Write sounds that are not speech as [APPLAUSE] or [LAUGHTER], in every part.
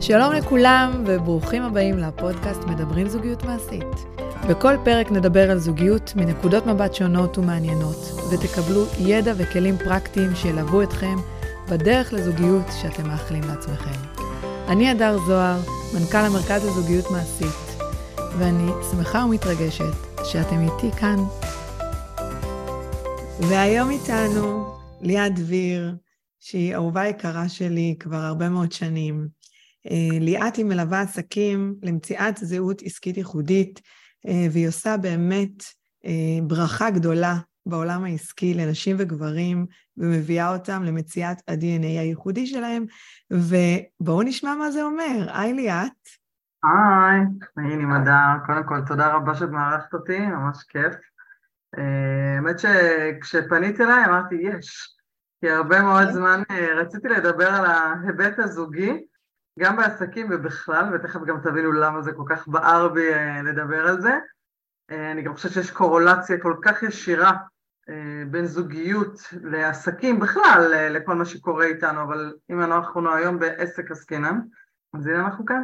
שלום לכולם וברוכים הבאים לפודקאסט מדברים זוגיות מעשית. בכל פרק נדבר על זוגיות מנקודות מבט שונות ומעניינות, ותקבלו ידע וכלים פרקטיים שילוו אתכם בדרך לזוגיות שאתם מאחלים לעצמכם. אני הדר זוהר, מנכ"ל המרכז לזוגיות מעשית, ואני שמחה ומתרגשת שאתם איתי כאן. והיום איתנו ליעד דביר, שהיא אהובה יקרה שלי כבר הרבה מאוד שנים. אה, ליאת היא מלווה עסקים למציאת זהות עסקית ייחודית, אה, והיא עושה באמת אה, ברכה גדולה בעולם העסקי לנשים וגברים, ומביאה אותם למציאת ה-DNA הייחודי שלהם, ובואו נשמע מה זה אומר. היי ליאת. היי, עם הדר. קודם כל, תודה רבה שאת מארחת אותי, ממש כיף. האמת שכשפנית אליי אמרתי, יש. כי הרבה מאוד אוקיי. זמן רציתי לדבר על ההיבט הזוגי, גם בעסקים ובכלל, ותכף גם תבינו למה זה כל כך בער בי אה, לדבר על זה. אה, אני גם חושבת שיש קורולציה כל כך ישירה אה, בין זוגיות לעסקים בכלל, לכל מה שקורה איתנו, אבל אם אנחנו היום בעסק עסקינן, אז הנה אנחנו כאן.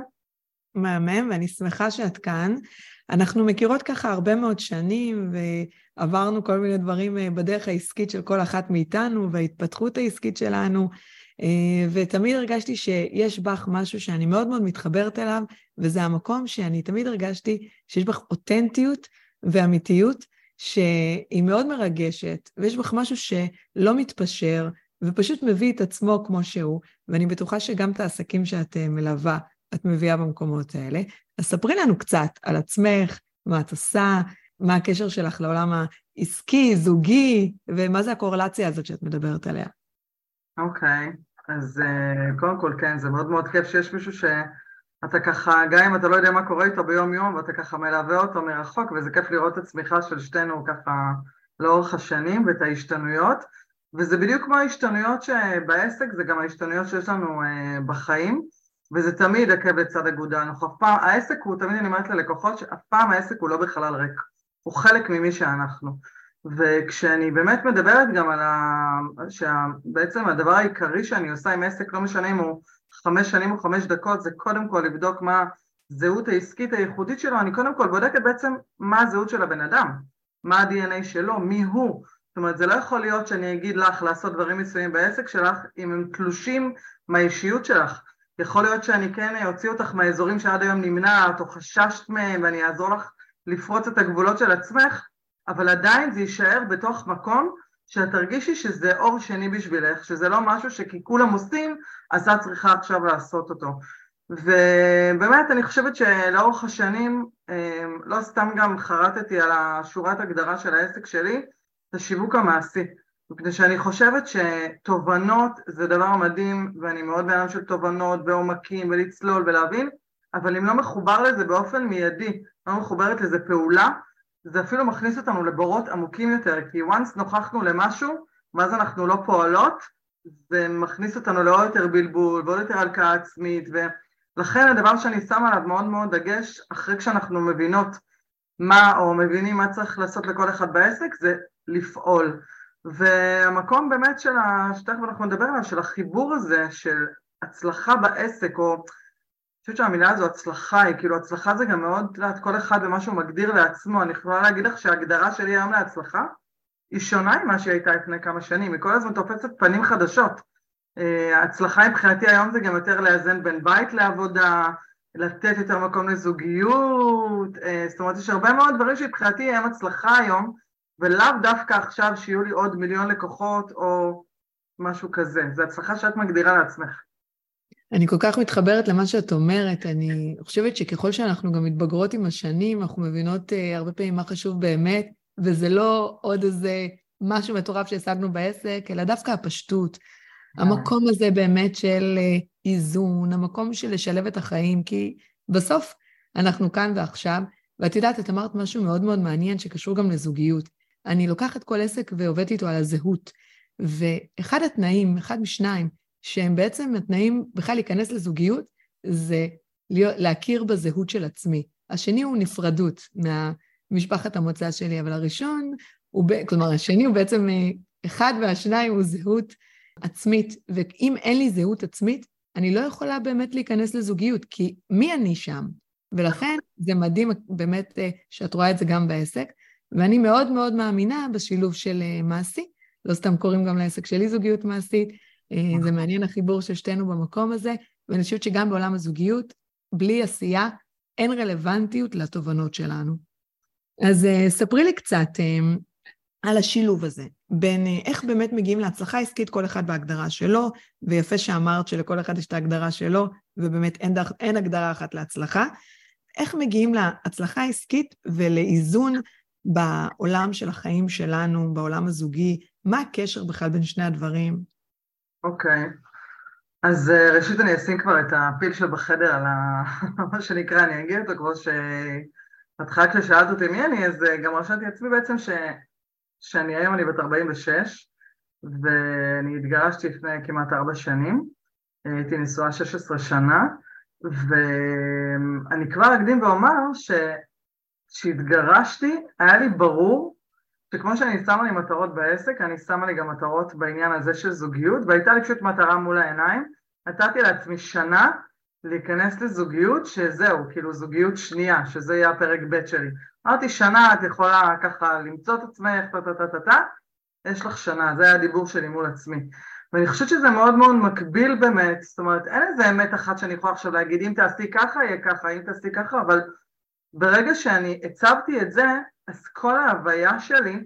מהמם, ואני שמחה שאת כאן. אנחנו מכירות ככה הרבה מאוד שנים, ועברנו כל מיני דברים בדרך העסקית של כל אחת מאיתנו, וההתפתחות העסקית שלנו. אה, ותמיד הרגשתי שיש בך משהו שאני מאוד מאוד מתחברת אליו, וזה המקום שאני תמיד הרגשתי שיש בך אותנטיות ואמיתיות, שהיא מאוד מרגשת, ויש בך משהו שלא מתפשר, ופשוט מביא את עצמו כמו שהוא, ואני בטוחה שגם את העסקים שאת אה, מלווה, את מביאה במקומות האלה. אז ספרי לנו קצת על עצמך, מה את עושה, מה הקשר שלך לעולם העסקי, זוגי, ומה זה הקורלציה הזאת שאת מדברת עליה. אוקיי, okay. אז uh, קודם כל כן, זה מאוד מאוד כיף שיש מישהו שאתה ככה, גם אם אתה לא יודע מה קורה איתו ביום יום ואתה ככה מלווה אותו מרחוק וזה כיף לראות את הצמיחה של שתינו ככה לאורך השנים ואת ההשתנויות. וזה בדיוק כמו ההשתנויות שבעסק, זה גם ההשתנויות שיש לנו uh, בחיים וזה תמיד עקב לצד אגודה, אנחנו אף פעם, העסק הוא, תמיד אני אומרת ללקוחות שאף פעם העסק הוא לא בחלל ריק, הוא חלק ממי שאנחנו וכשאני באמת מדברת גם על ה... שבעצם הדבר העיקרי שאני עושה עם עסק, לא משנה אם הוא חמש שנים או חמש דקות, זה קודם כל לבדוק מה הזהות העסקית הייחודית שלו, אני קודם כל בודקת בעצם מה הזהות של הבן אדם, מה ה-DNA שלו, מי הוא. זאת אומרת, זה לא יכול להיות שאני אגיד לך לעשות דברים מסוימים בעסק שלך אם הם תלושים מהאישיות שלך. יכול להיות שאני כן אוציא אותך מהאזורים שעד היום נמנעת או חששת מהם ואני אעזור לך לפרוץ את הגבולות של עצמך, אבל עדיין זה יישאר בתוך מקום שאת תרגישי שזה אור שני בשבילך, שזה לא משהו שכי כולם עושים, אז את צריכה עכשיו לעשות אותו. ובאמת אני חושבת שלאורך השנים, אמ, לא סתם גם חרטתי על השורת הגדרה של העסק שלי, את השיווק המעשי. מפני שאני חושבת שתובנות זה דבר מדהים, ואני מאוד בעניין של תובנות ועומקים ולצלול ולהבין, אבל אם לא מחובר לזה באופן מיידי, לא מחוברת לזה פעולה, זה אפילו מכניס אותנו לבורות עמוקים יותר, כי once נוכחנו למשהו, ואז אנחנו לא פועלות, זה מכניס אותנו לעוד יותר בלבול ועוד יותר הלקאה עצמית, ולכן הדבר שאני שמה עליו מאוד מאוד דגש, אחרי כשאנחנו מבינות מה, או מבינים מה צריך לעשות לכל אחד בעסק, זה לפעול. והמקום באמת של, שתכף אנחנו נדבר עליו, של החיבור הזה של הצלחה בעסק, או חושבת שהמילה הזו הצלחה היא, כאילו הצלחה זה גם מאוד, את יודעת, כל אחד ומה שהוא מגדיר לעצמו, אני יכולה להגיד לך שההגדרה שלי היום להצלחה היא שונה ממה שהיא הייתה לפני כמה שנים, היא כל הזמן תופסת פנים חדשות. אה, ההצלחה מבחינתי היום זה גם יותר לאזן בין בית לעבודה, לתת יותר מקום לזוגיות, אה, זאת אומרת יש הרבה מאוד דברים שמבחינתי הם הצלחה היום, ולאו דווקא עכשיו שיהיו לי עוד מיליון לקוחות או משהו כזה, זה הצלחה שאת מגדירה לעצמך. אני כל כך מתחברת למה שאת אומרת. אני חושבת שככל שאנחנו גם מתבגרות עם השנים, אנחנו מבינות uh, הרבה פעמים מה חשוב באמת, וזה לא עוד איזה משהו מטורף שהשגנו בעסק, אלא דווקא הפשטות. אה. המקום הזה באמת של uh, איזון, המקום של לשלב את החיים, כי בסוף אנחנו כאן ועכשיו, ואת יודעת, את אמרת משהו מאוד מאוד מעניין שקשור גם לזוגיות. אני לוקחת כל עסק ועובדת איתו על הזהות, ואחד התנאים, אחד משניים, שהם בעצם התנאים בכלל להיכנס לזוגיות, זה להכיר בזהות של עצמי. השני הוא נפרדות מהמשפחת המוצא שלי, אבל הראשון הוא, כלומר, השני הוא בעצם אחד והשניים הוא זהות עצמית, ואם אין לי זהות עצמית, אני לא יכולה באמת להיכנס לזוגיות, כי מי אני שם? ולכן זה מדהים באמת אה, שאת רואה את זה גם בעסק, ואני מאוד מאוד מאמינה בשילוב של אה, מעשי. לא סתם קוראים גם לעסק שלי זוגיות מעשית, אה, זה מעניין החיבור של שתינו במקום הזה, ואני חושבת שגם בעולם הזוגיות, בלי עשייה, אין רלוונטיות לתובנות שלנו. אז ספרי לי קצת על השילוב הזה, בין איך באמת מגיעים להצלחה עסקית, כל אחד בהגדרה שלו, ויפה שאמרת שלכל אחד יש את ההגדרה שלו, ובאמת אין, דרך, אין הגדרה אחת להצלחה, איך מגיעים להצלחה עסקית ולאיזון בעולם של החיים שלנו, בעולם הזוגי? מה הקשר בכלל בין שני הדברים? אוקיי. אז uh, ראשית אני אשים כבר את הפיל שבחדר על ה... [LAUGHS] מה שנקרא, אני אגיד אותו כמו שבהתחלה כששאלת אותי מי אני, אז uh, גם רשמתי עצמי בעצם ש... שאני היום אני בת 46 ואני התגרשתי לפני כמעט ארבע שנים, הייתי נשואה 16 שנה ואני כבר אקדים ואומר שכשהתגרשתי היה לי ברור שכמו שאני שמה לי מטרות בעסק, אני שמה לי גם מטרות בעניין הזה של זוגיות, והייתה לי פשוט מטרה מול העיניים. נתתי לעצמי שנה להיכנס לזוגיות שזהו, כאילו זוגיות שנייה, שזה יהיה הפרק ב' שלי. אמרתי שנה את יכולה ככה למצוא את עצמך, טה טה טה טה טה, יש לך שנה, זה היה הדיבור שלי מול עצמי. ואני חושבת שזה מאוד מאוד מקביל באמת, זאת אומרת אין איזה אמת אחת שאני יכולה עכשיו להגיד אם תעשי ככה יהיה ככה, אם תעשי ככה, אבל ברגע שאני הצבתי את זה, אז כל ההוויה שלי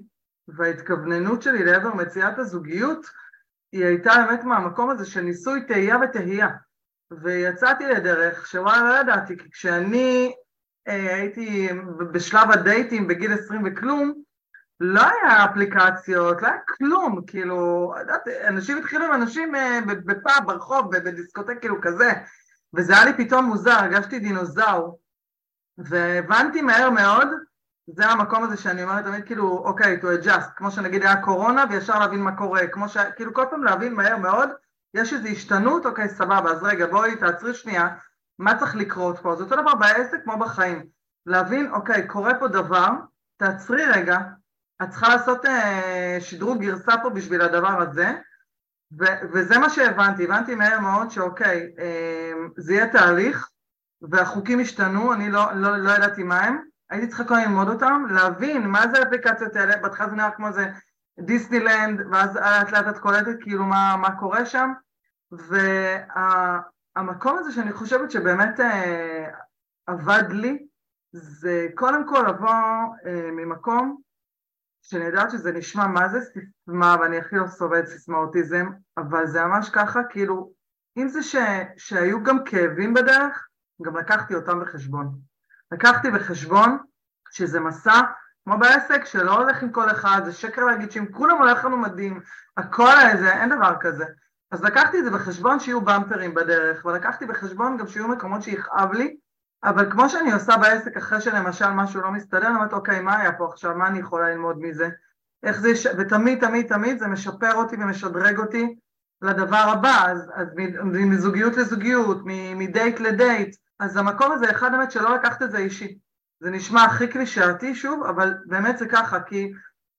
וההתכווננות שלי לעבר מציאת הזוגיות היא הייתה באמת מהמקום הזה של ניסוי תהייה ותהייה. ויצאתי לדרך שוואלה לא ידעתי כי כשאני אה, הייתי בשלב הדייטים בגיל 20 וכלום לא היה אפליקציות, לא היה כלום, כאילו, יודעת, אנשים התחילו עם אנשים אה, בפאב, ברחוב, בדיסקוטק, כאילו כזה, וזה היה לי פתאום מוזר, הרגשתי דינוזאור, והבנתי מהר מאוד, זה המקום הזה שאני אומרת תמיד כאילו, אוקיי, to adjust, כמו שנגיד היה קורונה וישר להבין מה קורה, כמו ש... כאילו כל פעם להבין מהר מאוד, יש איזו השתנות, אוקיי, סבבה, אז רגע, בואי תעצרי שנייה, מה צריך לקרות פה? זה אותו דבר בעסק כמו בחיים, להבין, אוקיי, קורה פה דבר, תעצרי רגע, את צריכה לעשות אה, שדרוג גרסה פה בשביל הדבר הזה, ו- וזה מה שהבנתי, הבנתי מהר מאוד שאוקיי, אה, זה יהיה תהליך והחוקים השתנו, אני לא, לא, לא ידעתי מה הם, הייתי צריכה כל ללמוד אותם, להבין מה זה האפליקציות האלה, בהתחלה זה נראה כמו איזה דיסנילנד, ואז לאט לאט את קולטת כאילו מה, מה קורה שם, והמקום וה, הזה שאני חושבת שבאמת אה, עבד לי, זה קודם כל לבוא אה, ממקום שאני יודעת שזה נשמע מה זה סיסמה, ואני הכי לא סובלת סיסמאוטיזם, אבל זה ממש ככה, כאילו, אם זה ש, שהיו גם כאבים בדרך, גם לקחתי אותם בחשבון. לקחתי בחשבון שזה מסע, כמו בעסק, שלא הולך עם כל אחד, זה שקר להגיד שאם כולם הולך לנו מדהים, הכל איזה, אין דבר כזה. אז לקחתי את זה בחשבון שיהיו במפרים בדרך, ולקחתי בחשבון גם שיהיו מקומות שיכאב לי, אבל כמו שאני עושה בעסק אחרי שלמשל משהו לא מסתדר, אני אומרת אוקיי מה היה פה עכשיו, מה אני יכולה ללמוד מזה, איך זה, יש... ותמיד תמיד תמיד זה משפר אותי ומשדרג אותי לדבר הבא, אז, אז מזוגיות לזוגיות, מדייט לדייט, אז המקום הזה אחד באמת שלא לקחת את זה אישי, זה נשמע הכי קלישאתי שוב, אבל באמת זה ככה, כי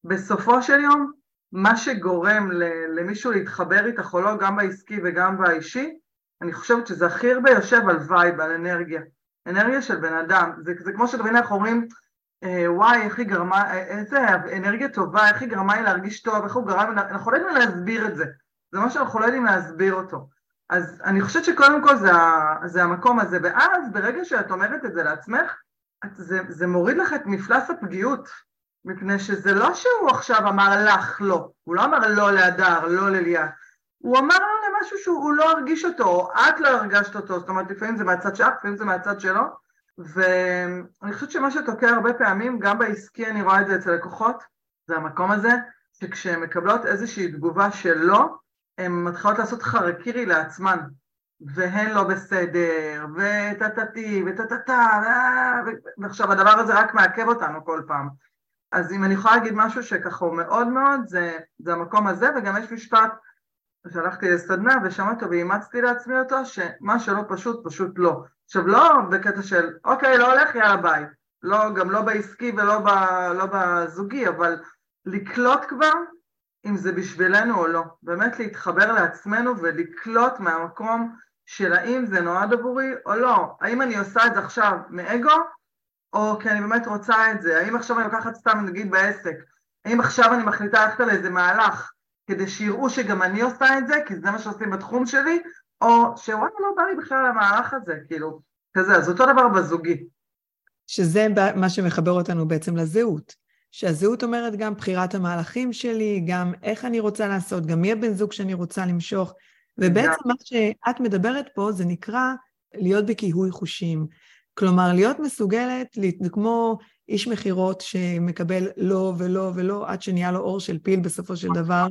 בסופו של יום מה שגורם למישהו להתחבר איתך או לא, גם בעסקי וגם באישי, אני חושבת שזה הכי הרבה יושב על vibe, על אנרגיה. אנרגיה של בן אדם, זה, זה כמו שדברים אנחנו אומרים, אה, וואי, איך היא גרמה, אה, איזה אנרגיה טובה, איך היא גרמה לי להרגיש טוב, איך הוא גרם, אנחנו לא יודעים להסביר את זה, זה מה שאנחנו לא יודעים להסביר אותו. אז אני חושבת שקודם כל זה, זה המקום הזה, ואז ברגע שאת אומרת את זה לעצמך, את, זה, זה מוריד לך את מפלס הפגיעות, מפני שזה לא שהוא עכשיו אמר לך לא, הוא לא אמר לא להדר, לא לליאת, הוא אמר לו למשהו שהוא לא הרגיש אותו, את לא הרגשת אותו, זאת אומרת לפעמים זה מהצד שלך, לפעמים זה מהצד שלו, ואני חושבת שמה שתוקע הרבה פעמים, גם בעסקי אני רואה את זה אצל לקוחות, זה המקום הזה, שכשהן מקבלות איזושהי תגובה שלא, הן מתחילות לעשות חרקירי לעצמן, והן לא בסדר, וטטטי, וטטטה, ועכשיו הדבר הזה רק מעכב אותנו כל פעם. אז אם אני יכולה להגיד משהו שככה הוא מאוד מאוד, זה, זה המקום הזה, וגם יש משפט שהלכתי לסדנה ושמעתי אותו ואימצתי לעצמי אותו, שמה שלא פשוט, פשוט לא. עכשיו לא בקטע של אוקיי, לא הולך, יאללה ביי. לא, גם לא בעסקי ולא ב, לא בזוגי, אבל לקלוט כבר אם זה בשבילנו או לא. באמת להתחבר לעצמנו ולקלוט מהמקום של האם זה נועד עבורי או לא, האם אני עושה את זה עכשיו מאגו, או כי אני באמת רוצה את זה, האם עכשיו אני לוקחת סתם נגיד בעסק, האם עכשיו אני מחליטה ללכת על איזה מהלך כדי שיראו שגם אני עושה את זה, כי זה מה שעושים בתחום שלי, או שוואלה לא בא לי בכלל למהלך הזה, כאילו, כזה, אז אותו דבר בזוגי. שזה מה שמחבר אותנו בעצם לזהות. שהזהות אומרת גם בחירת המהלכים שלי, גם איך אני רוצה לעשות, גם מי הבן זוג שאני רוצה למשוך. ובעצם מה שאת מדברת פה זה נקרא להיות בכיהוי חושים. כלומר, להיות מסוגלת, כמו איש מכירות שמקבל לא ולא ולא, עד שנהיה לו אור של פיל בסופו של דבר,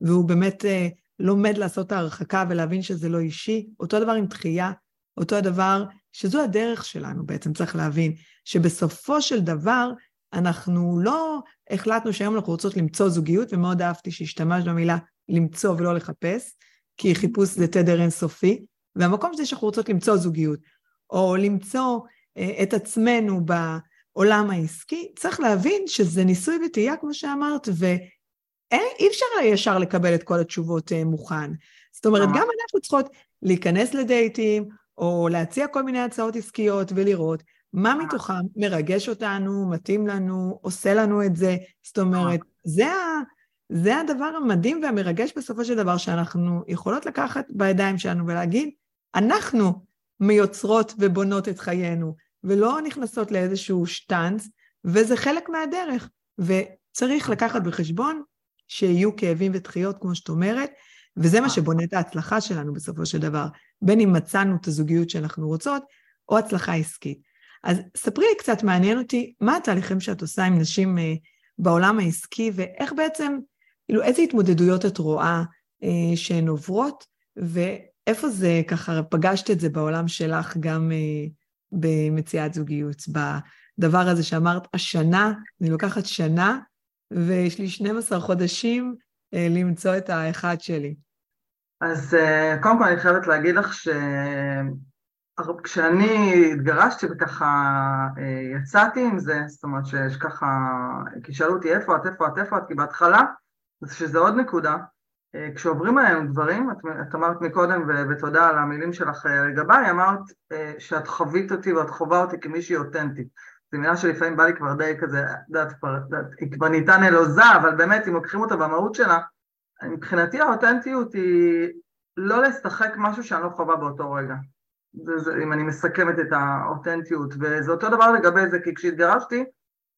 והוא באמת אה, לומד לעשות את ההרחקה ולהבין שזה לא אישי. אותו דבר עם דחייה, אותו הדבר, שזו הדרך שלנו בעצם, צריך להבין, שבסופו של דבר אנחנו לא החלטנו שהיום אנחנו רוצות למצוא זוגיות, ומאוד אהבתי שהשתמשת במילה למצוא ולא לחפש, כי חיפוש זה תדר אינסופי, והמקום שזה שאנחנו רוצות למצוא זוגיות, או למצוא אה, את עצמנו בעולם העסקי, צריך להבין שזה ניסוי וטעייה, כמו שאמרת, ואי אפשר ישר לקבל את כל התשובות אה, מוכן. זאת אומרת, גם אנחנו צריכות להיכנס לדייטים, או להציע כל מיני הצעות עסקיות ולראות מה מתוכם מרגש אותנו, מתאים לנו, עושה לנו את זה. זאת אומרת, זה, ה, זה הדבר המדהים והמרגש בסופו של דבר, שאנחנו יכולות לקחת בידיים שלנו ולהגיד, אנחנו מיוצרות ובונות את חיינו, ולא נכנסות לאיזשהו שטאנץ, וזה חלק מהדרך. וצריך לקחת בחשבון שיהיו כאבים ודחיות, כמו שאת אומרת, וזה מה שבונה את ההצלחה שלנו בסופו של דבר, בין אם מצאנו את הזוגיות שאנחנו רוצות, או הצלחה עסקית. אז ספרי לי קצת, מעניין אותי, מה התהליכים שאת עושה עם נשים אה, בעולם העסקי, ואיך בעצם, כאילו, איזה התמודדויות את רואה אה, שהן עוברות, ואיפה זה, ככה, פגשת את זה בעולם שלך גם אה, במציאת זוגיות, בדבר הזה שאמרת, השנה, אני לוקחת שנה, ויש לי 12 חודשים אה, למצוא את האחד שלי. אז אה, קודם כל אני חייבת להגיד לך ש... כשאני התגרשתי וככה אה, יצאתי עם זה, זאת אומרת שיש ככה, כי שאלו אותי איפה את, איפה את, איפה את, כי בהתחלה, אז שזה עוד נקודה, אה, כשעוברים עלינו דברים, את, את אמרת מקודם ותודה על המילים שלך אה, לגביי, אמרת שאת חווית אותי ואת חווה אותי כמישהי אותנטית. זו מילה שלפעמים בא לי כבר די כזה, את יודעת, היא כבר ניתן נלוזה, אבל באמת אם לוקחים אותה במהות שלה, מבחינתי האותנטיות היא לא לשחק משהו שאני לא חווה באותו רגע. אם אני מסכמת את האותנטיות, וזה אותו דבר לגבי זה, כי כשהתגרשתי,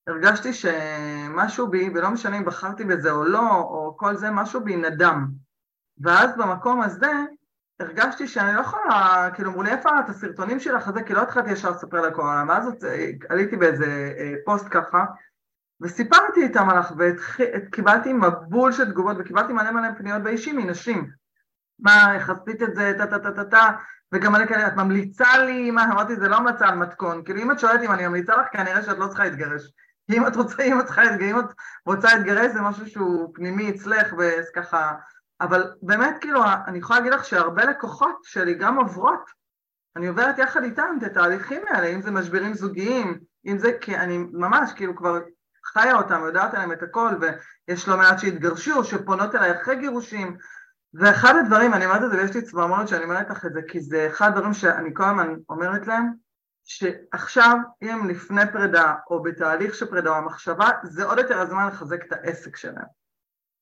הרגשתי שמשהו בי, ולא משנה אם בחרתי בזה או לא, או כל זה, משהו בי נדם. ואז במקום הזה, הרגשתי שאני לא יכולה, כאילו אמרו לי איפה את הסרטונים שלך הזה, כי לא התחלתי ישר לספר העולם, ואז עליתי באיזה אה, פוסט ככה, וסיפרתי איתם עליך, וקיבלתי מבול של תגובות, וקיבלתי מלא מלא פניות באישי מנשים. מה, איך עשית את זה, טה טה טה טה טה, וגם אני כאלה, את ממליצה לי, מה, אמרתי, זה לא המלצה על מתכון, כאילו אם את שואלת אם אני ממליצה לך, כנראה שאת לא צריכה להתגרש. אם את רוצה, אם את צריכה להתגרש, אם את רוצה להתגרש, זה משהו שהוא פנימי אצלך, וככה, אבל באמת, כאילו, אני יכולה להגיד לך שהרבה לקוחות שלי גם עוברות, אני עוברת יחד איתם את התהליכים האלה, אם זה משברים זוגיים, אם זה, כי אני ממש, כאילו, כבר חיה אותם, יודעת עליהם את הכל, ויש לא מעט שהתגרשו, שפונות אליי אחרי גירושים, ואחד הדברים, אני אומרת את זה ויש לי צמרמורת שאני אומרת לך את זה, כי זה אחד הדברים שאני כל הזמן אומרת להם, שעכשיו אם לפני פרידה או בתהליך של פרידה או המחשבה, זה עוד יותר הזמן לחזק את העסק שלהם.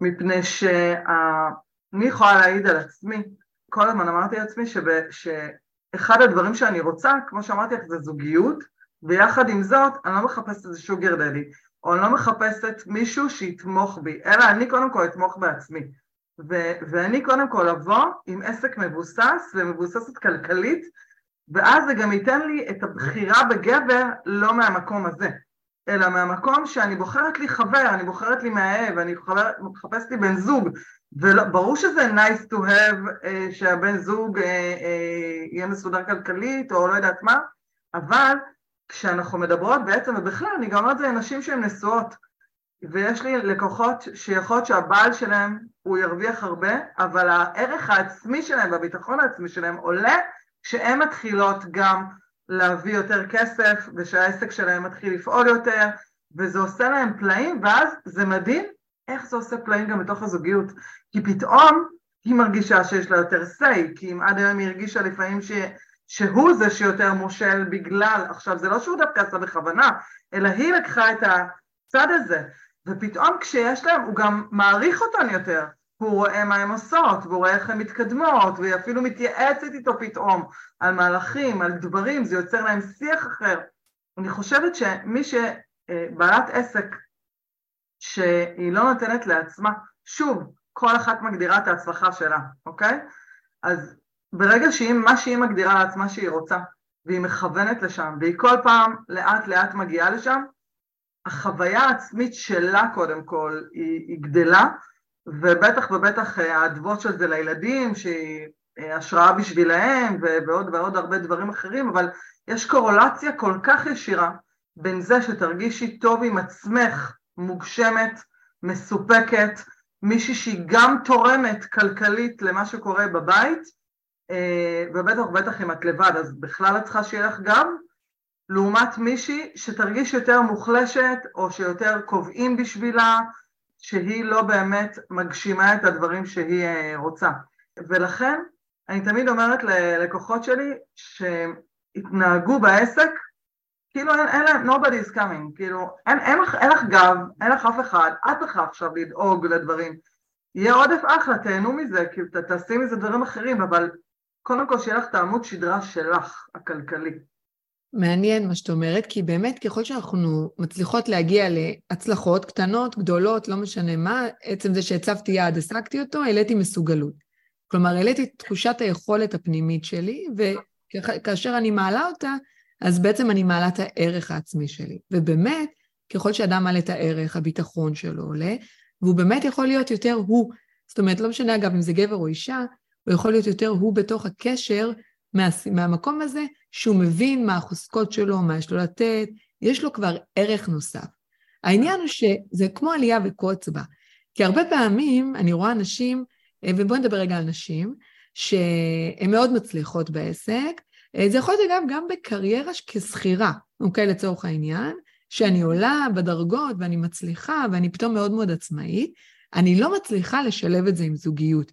מפני שאני יכולה להעיד על עצמי, כל הזמן אמרתי לעצמי שב, שאחד הדברים שאני רוצה, כמו שאמרתי לך, זה זוגיות, ויחד עם זאת אני לא מחפשת איזה שוגר דדי, או אני לא מחפשת מישהו שיתמוך בי, אלא אני קודם כל אתמוך בעצמי. ו- ואני קודם כל אבוא עם עסק מבוסס ומבוססת כלכלית, ואז זה גם ייתן לי את הבחירה בגבר לא מהמקום הזה, אלא מהמקום שאני בוחרת לי חבר, אני בוחרת לי מאהב, אני מחפשת לי בן זוג, וברור שזה nice to have אה, שהבן זוג אה, אה, יהיה מסודר כלכלית או לא יודעת מה, אבל כשאנחנו מדברות בעצם, ובכלל אני גם אומרת זה לנשים שהן נשואות, ויש לי לקוחות שיכול להיות שהבעל שלהם הוא ירוויח הרבה, אבל הערך העצמי שלהם והביטחון העצמי שלהם עולה כשהן מתחילות גם להביא יותר כסף ושהעסק שלהם מתחיל לפעול יותר וזה עושה להם פלאים ואז זה מדהים איך זה עושה פלאים גם בתוך הזוגיות. כי פתאום היא מרגישה שיש לה יותר say, כי אם עד היום היא הרגישה לפעמים ש... שהוא זה שיותר מושל בגלל, עכשיו זה לא שהוא דווקא עשה בכוונה, אלא היא לקחה את הצד הזה, ופתאום כשיש להם, הוא גם מעריך אותן יותר, הוא רואה מה הן עושות, והוא רואה איך הן מתקדמות, והיא אפילו מתייעצת איתו פתאום על מהלכים, על דברים, זה יוצר להם שיח אחר. אני חושבת שמי שבעלת עסק שהיא לא נותנת לעצמה, שוב, כל אחת מגדירה את ההצלחה שלה, אוקיי? אז ברגע שהיא, מה שהיא מגדירה לעצמה שהיא רוצה, והיא מכוונת לשם, והיא כל פעם לאט לאט מגיעה לשם, החוויה העצמית שלה קודם כל היא, היא גדלה, ובטח ובטח אה, האדוות של זה לילדים, שהיא אה, השראה בשבילהם, ועוד ועוד הרבה דברים אחרים, אבל יש קורולציה כל כך ישירה בין זה שתרגישי טוב עם עצמך, מוגשמת, מסופקת, מישהי שהיא גם תורמת כלכלית למה שקורה בבית, אה, ובטח ובטח אם את לבד, אז בכלל את צריכה שיהיה לך גם, לעומת מישהי שתרגיש יותר מוחלשת, או שיותר קובעים בשבילה, שהיא לא באמת מגשימה את הדברים שהיא אה, רוצה. ולכן אני תמיד אומרת ללקוחות שלי שהתנהגו בעסק כאילו אין, אין להם, nobody is coming, כאילו אין, אין, לך, אין לך גב, אין לך אף אחד, את צריכה עכשיו לדאוג לדברים. יהיה עודף אחלה, תהנו מזה, כאילו תעשי מזה דברים אחרים, אבל קודם כל שיהיה לך את העמוד שדרה שלך, הכלכלי. מעניין מה שאת אומרת, כי באמת ככל שאנחנו מצליחות להגיע להצלחות קטנות, גדולות, לא משנה מה, עצם זה שהצבתי יעד, השגתי אותו, העליתי מסוגלות. כלומר, העליתי את תחושת היכולת הפנימית שלי, וכאשר אני מעלה אותה, אז בעצם אני מעלה את הערך העצמי שלי. ובאמת, ככל שאדם מעלה את הערך, הביטחון שלו עולה, והוא באמת יכול להיות יותר הוא. זאת אומרת, לא משנה אגב אם זה גבר או אישה, הוא יכול להיות יותר הוא בתוך הקשר מה, מהמקום הזה, שהוא מבין מה החוזקות שלו, מה יש לו לתת, יש לו כבר ערך נוסף. העניין הוא שזה כמו עלייה וקוץ בה. כי הרבה פעמים אני רואה אנשים, ובואו נדבר רגע על נשים, שהן מאוד מצליחות בעסק, זה יכול להיות אגב גם בקריירה כשכירה, אוקיי, לצורך העניין, שאני עולה בדרגות ואני מצליחה ואני פתאום מאוד מאוד עצמאית, אני לא מצליחה לשלב את זה עם זוגיות.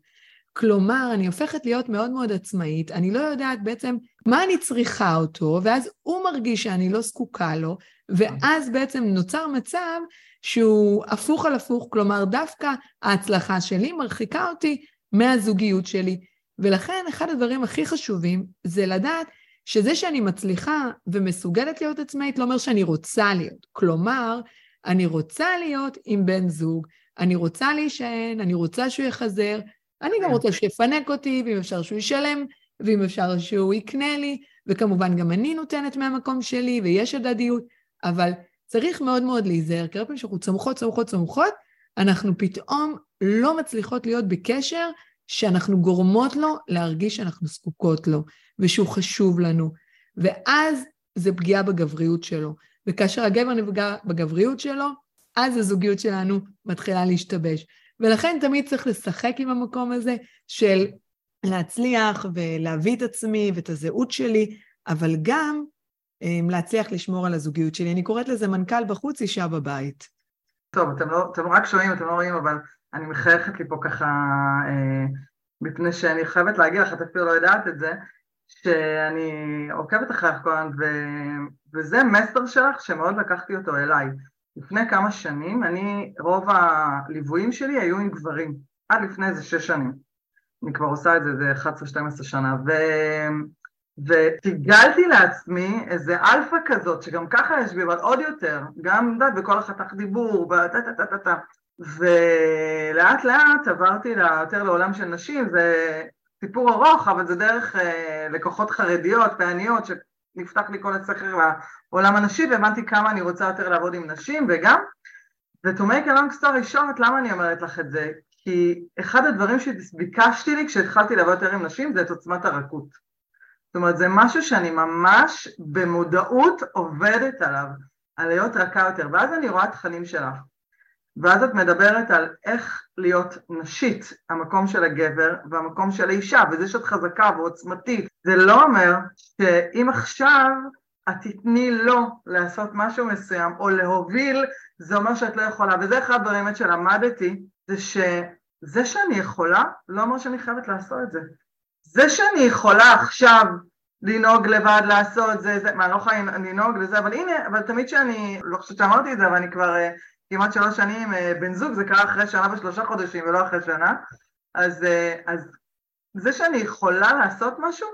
כלומר, אני הופכת להיות מאוד מאוד עצמאית, אני לא יודעת בעצם מה אני צריכה אותו, ואז הוא מרגיש שאני לא זקוקה לו, ואז בעצם נוצר מצב שהוא הפוך על הפוך, כלומר, דווקא ההצלחה שלי מרחיקה אותי מהזוגיות שלי. ולכן אחד הדברים הכי חשובים זה לדעת שזה שאני מצליחה ומסוגלת להיות עצמאית לא אומר שאני רוצה להיות. כלומר, אני רוצה להיות עם בן זוג, אני רוצה להישען, אני רוצה שהוא יחזר, אני גם כן. רוצה שיפנק אותי, ואם אפשר שהוא ישלם, ואם אפשר שהוא יקנה לי, וכמובן גם אני נותנת מהמקום שלי, ויש הדדיות, אבל צריך מאוד מאוד להיזהר, כי הרבה פעמים שאנחנו צומחות, צומחות, צומחות, אנחנו פתאום לא מצליחות להיות בקשר שאנחנו גורמות לו להרגיש שאנחנו זקוקות לו, ושהוא חשוב לנו, ואז זה פגיעה בגבריות שלו. וכאשר הגבר נפגע בגבריות שלו, אז הזוגיות שלנו מתחילה להשתבש. ולכן תמיד צריך לשחק עם המקום הזה של להצליח ולהביא את עצמי ואת הזהות שלי, אבל גם um, להצליח לשמור על הזוגיות שלי. אני קוראת לזה מנכ"ל בחוץ, אישה בבית. טוב, אתם, לא, אתם רק שומעים, אתם לא רואים, אבל אני מחייכת לי פה ככה, אה, מפני שאני חייבת להגיד לך, את אפילו לא יודעת את זה, שאני עוקבת אחריך כל הזמן, וזה מסר שלך שמאוד לקחתי אותו אליי. לפני כמה שנים, אני, רוב הליוויים שלי היו עם גברים, עד לפני איזה שש שנים. אני כבר עושה את זה, זה 11-12 שנה, ו... וסיגלתי לעצמי איזה אלפא כזאת, שגם ככה יש בי, אבל עוד יותר, גם, יודעת, בכל החיתוך דיבור, וטה טה טה טה טה. ולאט לאט עברתי יותר לעולם של נשים, זה סיפור ארוך, אבל זה דרך אה, לקוחות חרדיות, פעניות, שנפתח לי כל הסכר בעולם הנשי, והבנתי כמה אני רוצה יותר לעבוד עם נשים, וגם, ו-to make a long למה אני אומרת לך את זה? כי אחד הדברים שביקשתי לי כשהתחלתי לעבוד יותר עם נשים זה את עוצמת הרכות. זאת אומרת, זה משהו שאני ממש במודעות עובדת עליו, על להיות רכה יותר, ואז אני רואה תכנים שלך. ואז את מדברת על איך להיות נשית, המקום של הגבר והמקום של האישה, וזה שאת חזקה ועוצמתית, זה לא אומר שאם עכשיו את תתני לו לעשות משהו מסוים או להוביל, זה אומר שאת לא יכולה, וזה אחד הדברים שלמדתי, זה זה שאני יכולה, לא אומר שאני חייבת לעשות את זה. זה שאני יכולה עכשיו לנהוג לבד, לעשות זה, זה, מה, אני לא יכולה לנהוג לזה, אבל הנה, אבל תמיד שאני, לא חושבת שאמרתי את זה, אבל אני כבר uh, כמעט שלוש שנים uh, בן זוג, זה קרה אחרי שנה ושלושה חודשים ולא אחרי שנה, אז, uh, אז זה שאני יכולה לעשות משהו,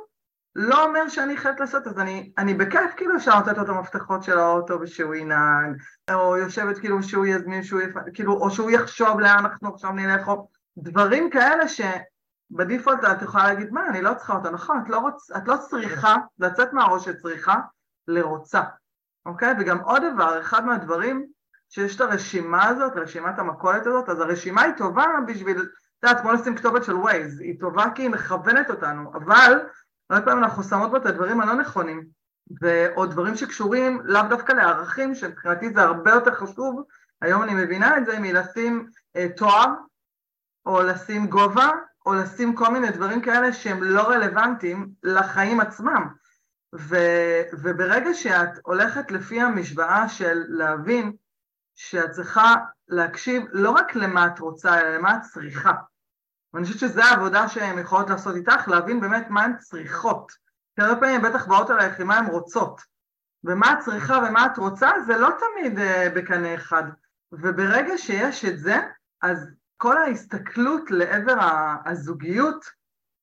לא אומר שאני חייבת לעשות, אז אני, אני בכיף כאילו אפשר לתת לו את המפתחות של האוטו ושהוא ינהג, או יושבת כאילו שהוא יזמין, שהוא יפ... כאילו, או שהוא יחשוב לאן אנחנו עכשיו נלך, או דברים כאלה שבדיפולט את יכולה להגיד, מה, אני לא צריכה אותה, נכון, את לא, רוצ... את לא צריכה לצאת מהראש שצריכה לרוצה, אוקיי? וגם עוד דבר, אחד מהדברים שיש את הרשימה הזאת, רשימת המכולת הזאת, אז הרשימה היא טובה בשביל, את יודעת, כמו לשים כתובת של ווייז, היא טובה כי היא מכוונת אותנו, אבל הרבה פעמים אנחנו שמות בה את הדברים הלא נכונים, או דברים שקשורים לאו דווקא לערכים, שמבחינתי זה הרבה יותר חשוב, היום אני מבינה את זה, מלשים אה, תואר, או לשים גובה, או לשים כל מיני דברים כאלה שהם לא רלוונטיים לחיים עצמם. ו, וברגע שאת הולכת לפי המשוואה של להבין שאת צריכה להקשיב לא רק למה את רוצה, אלא למה את צריכה. ואני חושבת שזו העבודה שהן יכולות לעשות איתך, להבין באמת מה הן צריכות. כי הרבה פעמים בטח באות אלייך עם מה הן רוצות. ומה את צריכה ומה את רוצה זה לא תמיד uh, בקנה אחד. וברגע שיש את זה, אז כל ההסתכלות לעבר הזוגיות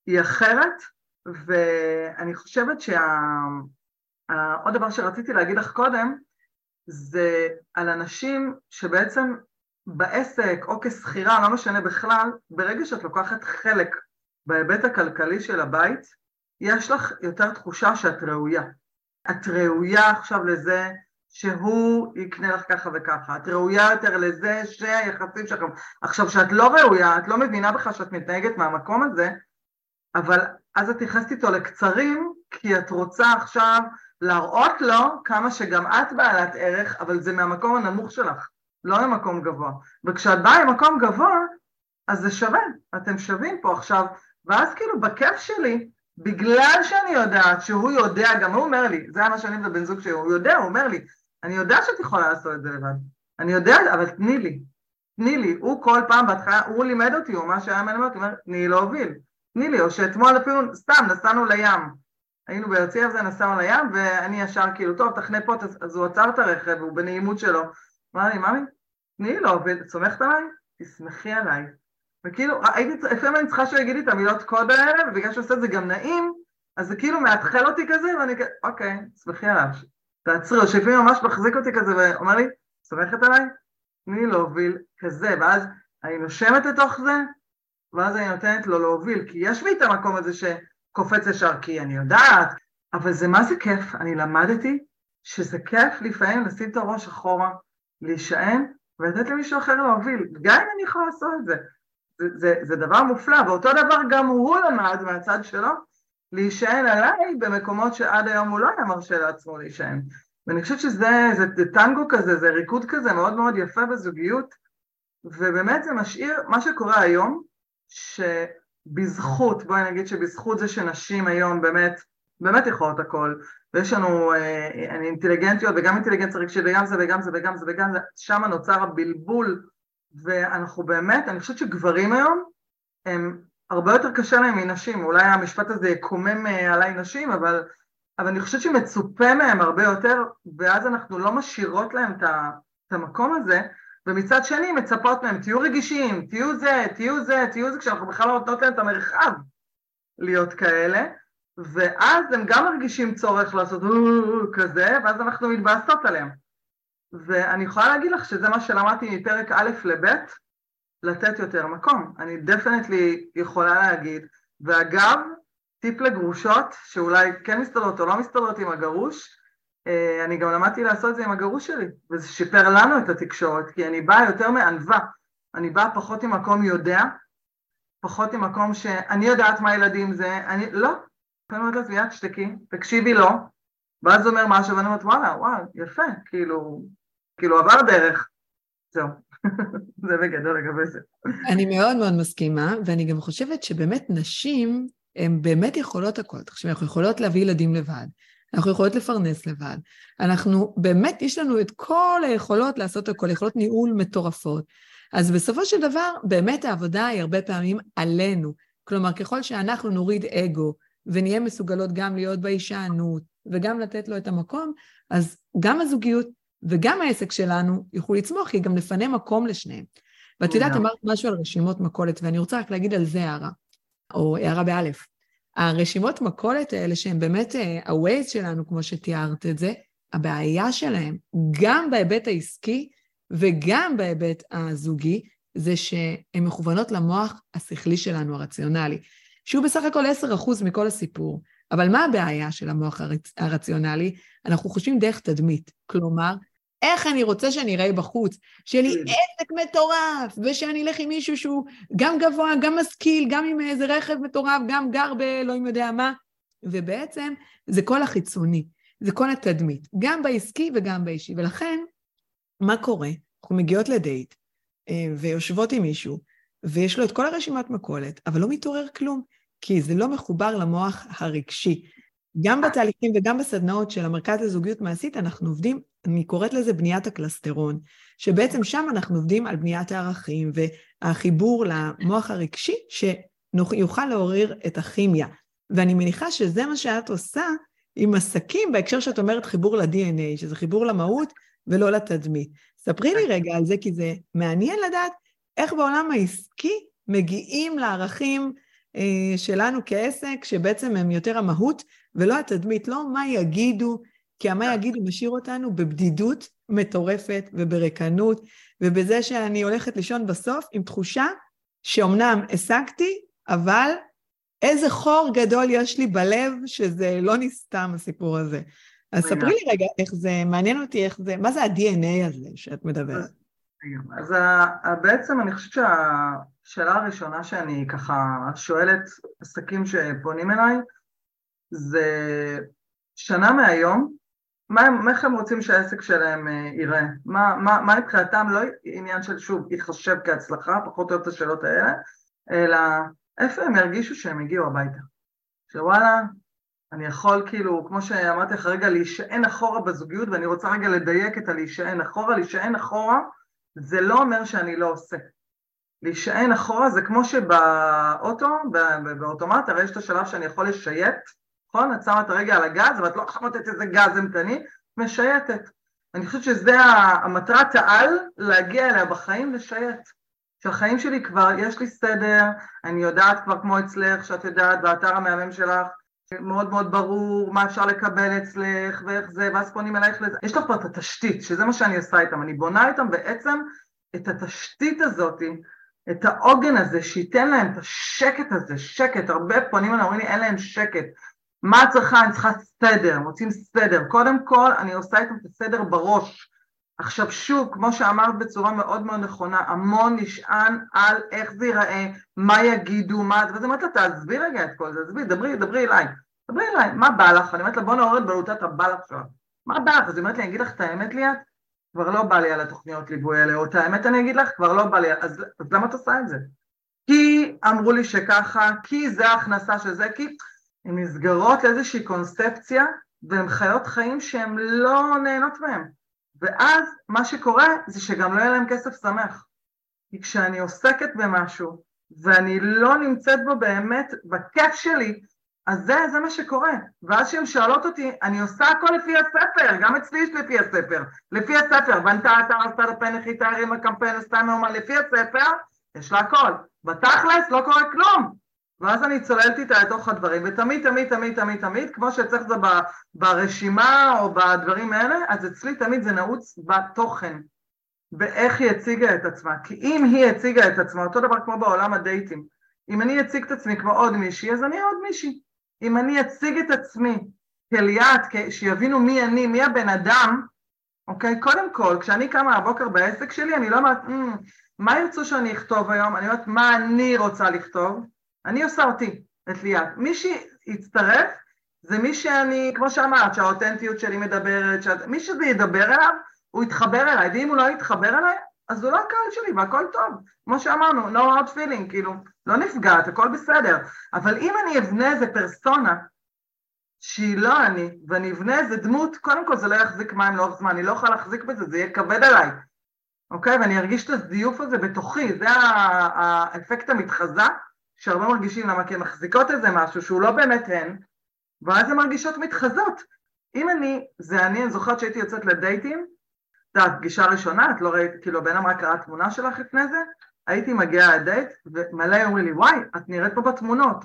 היא אחרת, ואני חושבת שעוד שה... דבר שרציתי להגיד לך קודם, זה על אנשים שבעצם בעסק או כשכירה, לא משנה בכלל, ברגע שאת לוקחת חלק בהיבט הכלכלי של הבית, יש לך יותר תחושה שאת ראויה. את ראויה עכשיו לזה שהוא יקנה לך ככה וככה, את ראויה יותר לזה שהיחסים שלכם... עכשיו, שאת לא ראויה, את לא מבינה בכלל שאת מתנהגת מהמקום הזה, אבל אז את נכנסת איתו לקצרים, כי את רוצה עכשיו להראות לו כמה שגם את בעלת ערך, אבל זה מהמקום הנמוך שלך. לא למקום גבוה. וכשאת באה למקום גבוה, אז זה שווה, אתם שווים פה עכשיו, ואז כאילו בכיף שלי, בגלל שאני יודעת שהוא יודע, גם הוא אומר לי, זה מה שאני ובן זוג שלי, הוא יודע, הוא אומר לי, אני יודע שאת יכולה לעשות את זה לבד, אני יודע, אבל תני לי, תני לי, הוא כל פעם בהתחלה, הוא לימד אותי, או מה שהיה מלמד אותי, הוא אומר, תני להוביל, תני לי, או שאתמול אפילו, סתם, נסענו לים, היינו בהרצי הזה, נסענו לים, ואני ישר כאילו, טוב, תחנה פה, אז הוא עצר את הרכב, הוא בנעימות שלו, אמר לי, ממי, תני לו, סומכת עליי? תסמכי עליי. וכאילו, הייתי, לפעמים אני צריכה שהוא יגיד לי את המילות קוד האלה, ובגלל שהוא עושה את זה גם נעים, אז זה כאילו מאתחל אותי כזה, ואני כזה, אוקיי, תסמכי עליו. תעצרי, או שלפעמים ממש מחזיק אותי כזה, ואומר לי, סומכת עליי? תני להוביל כזה, ואז אני נושמת לתוך זה, ואז אני נותנת לו להוביל, כי יש לי את המקום הזה שקופץ ישר, כי אני יודעת, אבל זה מה זה כיף, אני למדתי שזה כיף לפעמים לשים את הראש אחורה, להישען ולתת למישהו אחר להוביל, גם אם אני יכולה לעשות את זה. זה, זה, זה דבר מופלא, ואותו דבר גם הוא למד מהצד שלו, להישען עליי במקומות שעד היום הוא לא היה מרשה לעצמו להישען. ואני חושבת שזה זה, זה טנגו כזה, זה ריקוד כזה מאוד מאוד יפה בזוגיות, ובאמת זה משאיר, מה שקורה היום, שבזכות, בואי נגיד שבזכות זה שנשים היום באמת, באמת יכולות הכל, ויש לנו אה, אינטליגנטיות וגם אינטליגנציה רגשית וגם זה וגם זה וגם זה וגם זה, שם נוצר הבלבול ואנחנו באמת, אני חושבת שגברים היום הם הרבה יותר קשה להם מנשים, אולי המשפט הזה יקומם אה, עליי נשים, אבל, אבל אני חושבת שמצופה מהם הרבה יותר ואז אנחנו לא משאירות להם את המקום הזה ומצד שני מצפות מהם, תהיו רגישים, תהיו זה, תהיו זה, תהיו זה, כשאנחנו בכלל לא נותנות להם את המרחב להיות כאלה ואז הם גם מרגישים צורך לעשות כזה, ואז אנחנו מתבאסות עליהם. ואני יכולה להגיד לך שזה מה שלמדתי מפרק א' לב', לתת יותר מקום. אני definitely יכולה להגיד, ואגב, טיפ לגרושות, שאולי כן מסתדרות או לא מסתדרות עם הגרוש, אה, אני גם למדתי לעשות את זה עם הגרוש שלי, וזה שיפר לנו את התקשורת, כי אני באה יותר מענווה, אני באה פחות עם מקום יודע, פחות עם מקום שאני יודעת מה ילדים זה, אני, לא, אני אומרת לעצמי, את שתקי, תקשיבי לו, ואז אומר משהו, ואני אומרת, וואלה, וואלה, יפה, כאילו, כאילו עבר דרך, זהו. [LAUGHS] זה בגדול לגבי זה. אני מאוד מאוד מסכימה, ואני גם חושבת שבאמת נשים, הן באמת יכולות הכול. תחשבי, אנחנו יכולות להביא ילדים לבד, אנחנו יכולות לפרנס לבד, אנחנו, באמת, יש לנו את כל היכולות לעשות הכול, יכולות ניהול מטורפות. אז בסופו של דבר, באמת העבודה היא הרבה פעמים עלינו. כלומר, ככל שאנחנו נוריד אגו ונהיה מסוגלות גם להיות בהישענות וגם לתת לו את המקום, אז גם הזוגיות וגם העסק שלנו יוכלו לצמוח, כי גם נפנה מקום לשניהם. ואת יודעת, אמרת משהו על רשימות מכולת, ואני רוצה רק להגיד על זה הערה, או הערה באלף. הרשימות מכולת האלה, שהן באמת ה-Waze שלנו, כמו שתיארת את זה, הבעיה שלהם, גם בהיבט העסקי וגם בהיבט הזוגי, זה שהן מכוונות למוח השכלי שלנו, הרציונלי, שהוא בסך הכל 10% מכל הסיפור. אבל מה הבעיה של המוח הרצ... הרציונלי? אנחנו חושבים דרך תדמית. כלומר, איך אני רוצה שאני אראה בחוץ, שיהיה לי כן. עסק מטורף, ושאני אלך עם מישהו שהוא גם גבוה, גם משכיל, גם עם איזה רכב מטורף, גם גר באלוהים יודע מה, ובעצם זה כל החיצוני, זה כל התדמית, גם בעסקי וגם באישי. ולכן, מה קורה? אנחנו מגיעות לדייט, אה, ויושבות עם מישהו, ויש לו את כל הרשימת מכולת, אבל לא מתעורר כלום, כי זה לא מחובר למוח הרגשי. גם בתהליכים וגם בסדנאות של המרכז לזוגיות מעשית, אנחנו עובדים, אני קוראת לזה בניית הקלסטרון, שבעצם שם אנחנו עובדים על בניית הערכים והחיבור למוח הרגשי, שיוכל לעורר את הכימיה. ואני מניחה שזה מה שאת עושה עם עסקים בהקשר שאת אומרת חיבור ל-DNA, שזה חיבור למהות ולא לתדמית. ספרי לי רגע על זה, כי זה מעניין לדעת איך בעולם העסקי מגיעים לערכים אה, שלנו כעסק, שבעצם הם יותר המהות ולא התדמית, לא מה יגידו, כי המה יגידו משאיר אותנו בבדידות מטורפת ובריקנות, ובזה שאני הולכת לישון בסוף עם תחושה שאומנם השגתי, אבל איזה חור גדול יש לי בלב שזה לא נסתם הסיפור הזה. אז ספרי לי רגע איך זה, מעניין אותי איך זה, מה זה ה-DNA הזה שאת מדברת? אז בעצם אני חושבת שהשאלה הראשונה שאני ככה שואלת עסקים שפונים אליי, זה שנה מהיום, מה הם, איך הם רוצים שהעסק שלהם אה, ייראה? מה, מה, מה מבחינתם, לא עניין של שוב, ייחשב כהצלחה, פחות או יותר השאלות האלה, אלא איפה הם ירגישו שהם הגיעו הביתה? שוואלה, אני יכול כאילו, כמו שאמרתי לך רגע, להישען אחורה בזוגיות, ואני רוצה רגע לדייק את הלהישען אחורה, להישען אחורה זה לא אומר שאני לא עושה. להישען אחורה זה כמו שבאוטו, באוטומט, הרי יש את השלב שאני יכול לשייט, נכון? את שמה את הרגע על הגז, ואת לא יכולה לתת איזה גז אימתני, משייטת. אני חושבת שזה המטרת העל, להגיע אליה בחיים, לשייט. שהחיים שלי כבר, יש לי סדר, אני יודעת כבר כמו אצלך, שאת יודעת, באתר המהמם שלך, מאוד מאוד ברור מה אפשר לקבל אצלך ואיך זה, ואז פונים אלייך לזה. יש לך פה את התשתית, שזה מה שאני עושה איתם, אני בונה איתם בעצם את התשתית הזאת, את העוגן הזה, שייתן להם את השקט הזה, שקט, הרבה פונים אליי, אומרים לי אין להם שקט. מה צריכה? אני צריכה סדר, מוצאים סדר. קודם כל, אני עושה איתם את הסדר בראש. עכשיו שוב, כמו שאמרת בצורה מאוד מאוד נכונה, המון נשען על איך זה ייראה, מה יגידו, מה... ואז אמרת לה, תעזבי רגע את כל זה, עזבי, דברי, דברי אליי. דברי אליי, מה בא לך? אני אומרת לה, בוא נעורר את בלוטת הבא לך עכשיו. מה בא לך? אז היא אומרת לי, אני אגיד לך את האמת ליאת, כבר לא בא לי על התוכניות ליווי האלה, או את האמת אני אגיד לך, כבר לא בא לי, אז, אז למה את עושה את זה? כי אמרו לי שככה, כי זה ההכנסה של זה, כי הן נסגרות לאיזושהי קונספציה, והן חיות חיים שהן לא נהנות מהן. ואז מה שקורה זה שגם לא יהיה להם כסף שמח. כי כשאני עוסקת במשהו ואני לא נמצאת בו באמת בכיף שלי, אז זה, זה מה שקורה. ואז כשהן שואלות אותי, אני עושה הכל לפי הספר, גם אצלי יש לפי הספר. לפי הספר, בנתה אתר, עשתה לפן נחיתה, הרימה קמפיין, עשתה מאומן, לפי הספר, יש לה הכל. בתכלס לא קורה כלום. ואז אני צוללת איתה לתוך הדברים, ותמיד, תמיד, תמיד, תמיד, תמיד, כמו שאצלך זה ברשימה או בדברים האלה, אז אצלי תמיד זה נעוץ בתוכן, באיך היא הציגה את עצמה. כי אם היא הציגה את עצמה, אותו דבר כמו בעולם הדייטים, אם אני אציג את עצמי כמו עוד מישהי, אז אני עוד מישהי. אם אני אציג את עצמי כליאת, שיבינו מי אני, מי הבן אדם, אוקיי? קודם כל, כשאני קמה הבוקר בעסק שלי, אני לא אומרת, מה ירצו שאני אכתוב היום? אני אומרת, מה אני רוצה לכתוב? אני עושה אותי, את ליאת. מי שיצטרף זה מי שאני, כמו שאמרת, שהאותנטיות שלי מדברת, שאת, מי שזה ידבר אליו, הוא יתחבר אליי, ואם הוא לא יתחבר אליי, אז הוא לא הקהל שלי והכל טוב. כמו שאמרנו, no hard feeling, כאילו, לא נפגעת, הכל בסדר. אבל אם אני אבנה איזה פרסונה שהיא לא אני, ואני אבנה איזה דמות, קודם כל זה לא יחזיק מים לאורך זמן, אני לא יכולה להחזיק בזה, זה יהיה כבד עליי. אוקיי? ואני ארגיש את הזיוף הזה בתוכי, זה האפקט המתחזה, שהרבה מרגישים למה כי הן מחזיקות איזה משהו שהוא לא באמת הן, ואז הן מרגישות מתחזות. אם אני, זה אני, אני זוכרת שהייתי יוצאת לדייטים, את יודעת, פגישה ראשונה, את לא ראית, כאילו הבן אדם רק ראה תמונה שלך לפני זה, הייתי מגיעה לדייט, ומלא אומרים לי, וואי, את נראית פה בתמונות.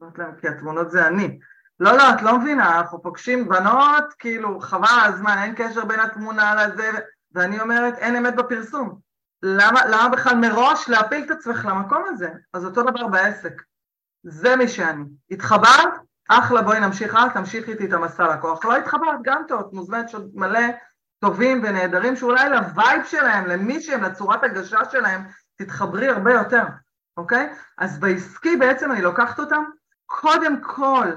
אומרת להם, כי התמונות זה אני. לא, לא, את לא מבינה, אנחנו פוגשים בנות, כאילו, חבל הזמן, אין קשר בין התמונה לזה, ואני אומרת, אין אמת בפרסום. למה, למה בכלל מראש להפיל את עצמך למקום הזה? אז אותו דבר בעסק. זה מי שאני. התחברת? אחלה, בואי נמשיך הלאה, תמשיכי איתי את המסע לקוח. לא התחברת, גם טוב, מוזמנת שעוד מלא טובים ונהדרים, שאולי לווייב שלהם, למי שהם, לצורת הגשה שלהם, תתחברי הרבה יותר, אוקיי? אז בעסקי בעצם אני לוקחת אותם, קודם כל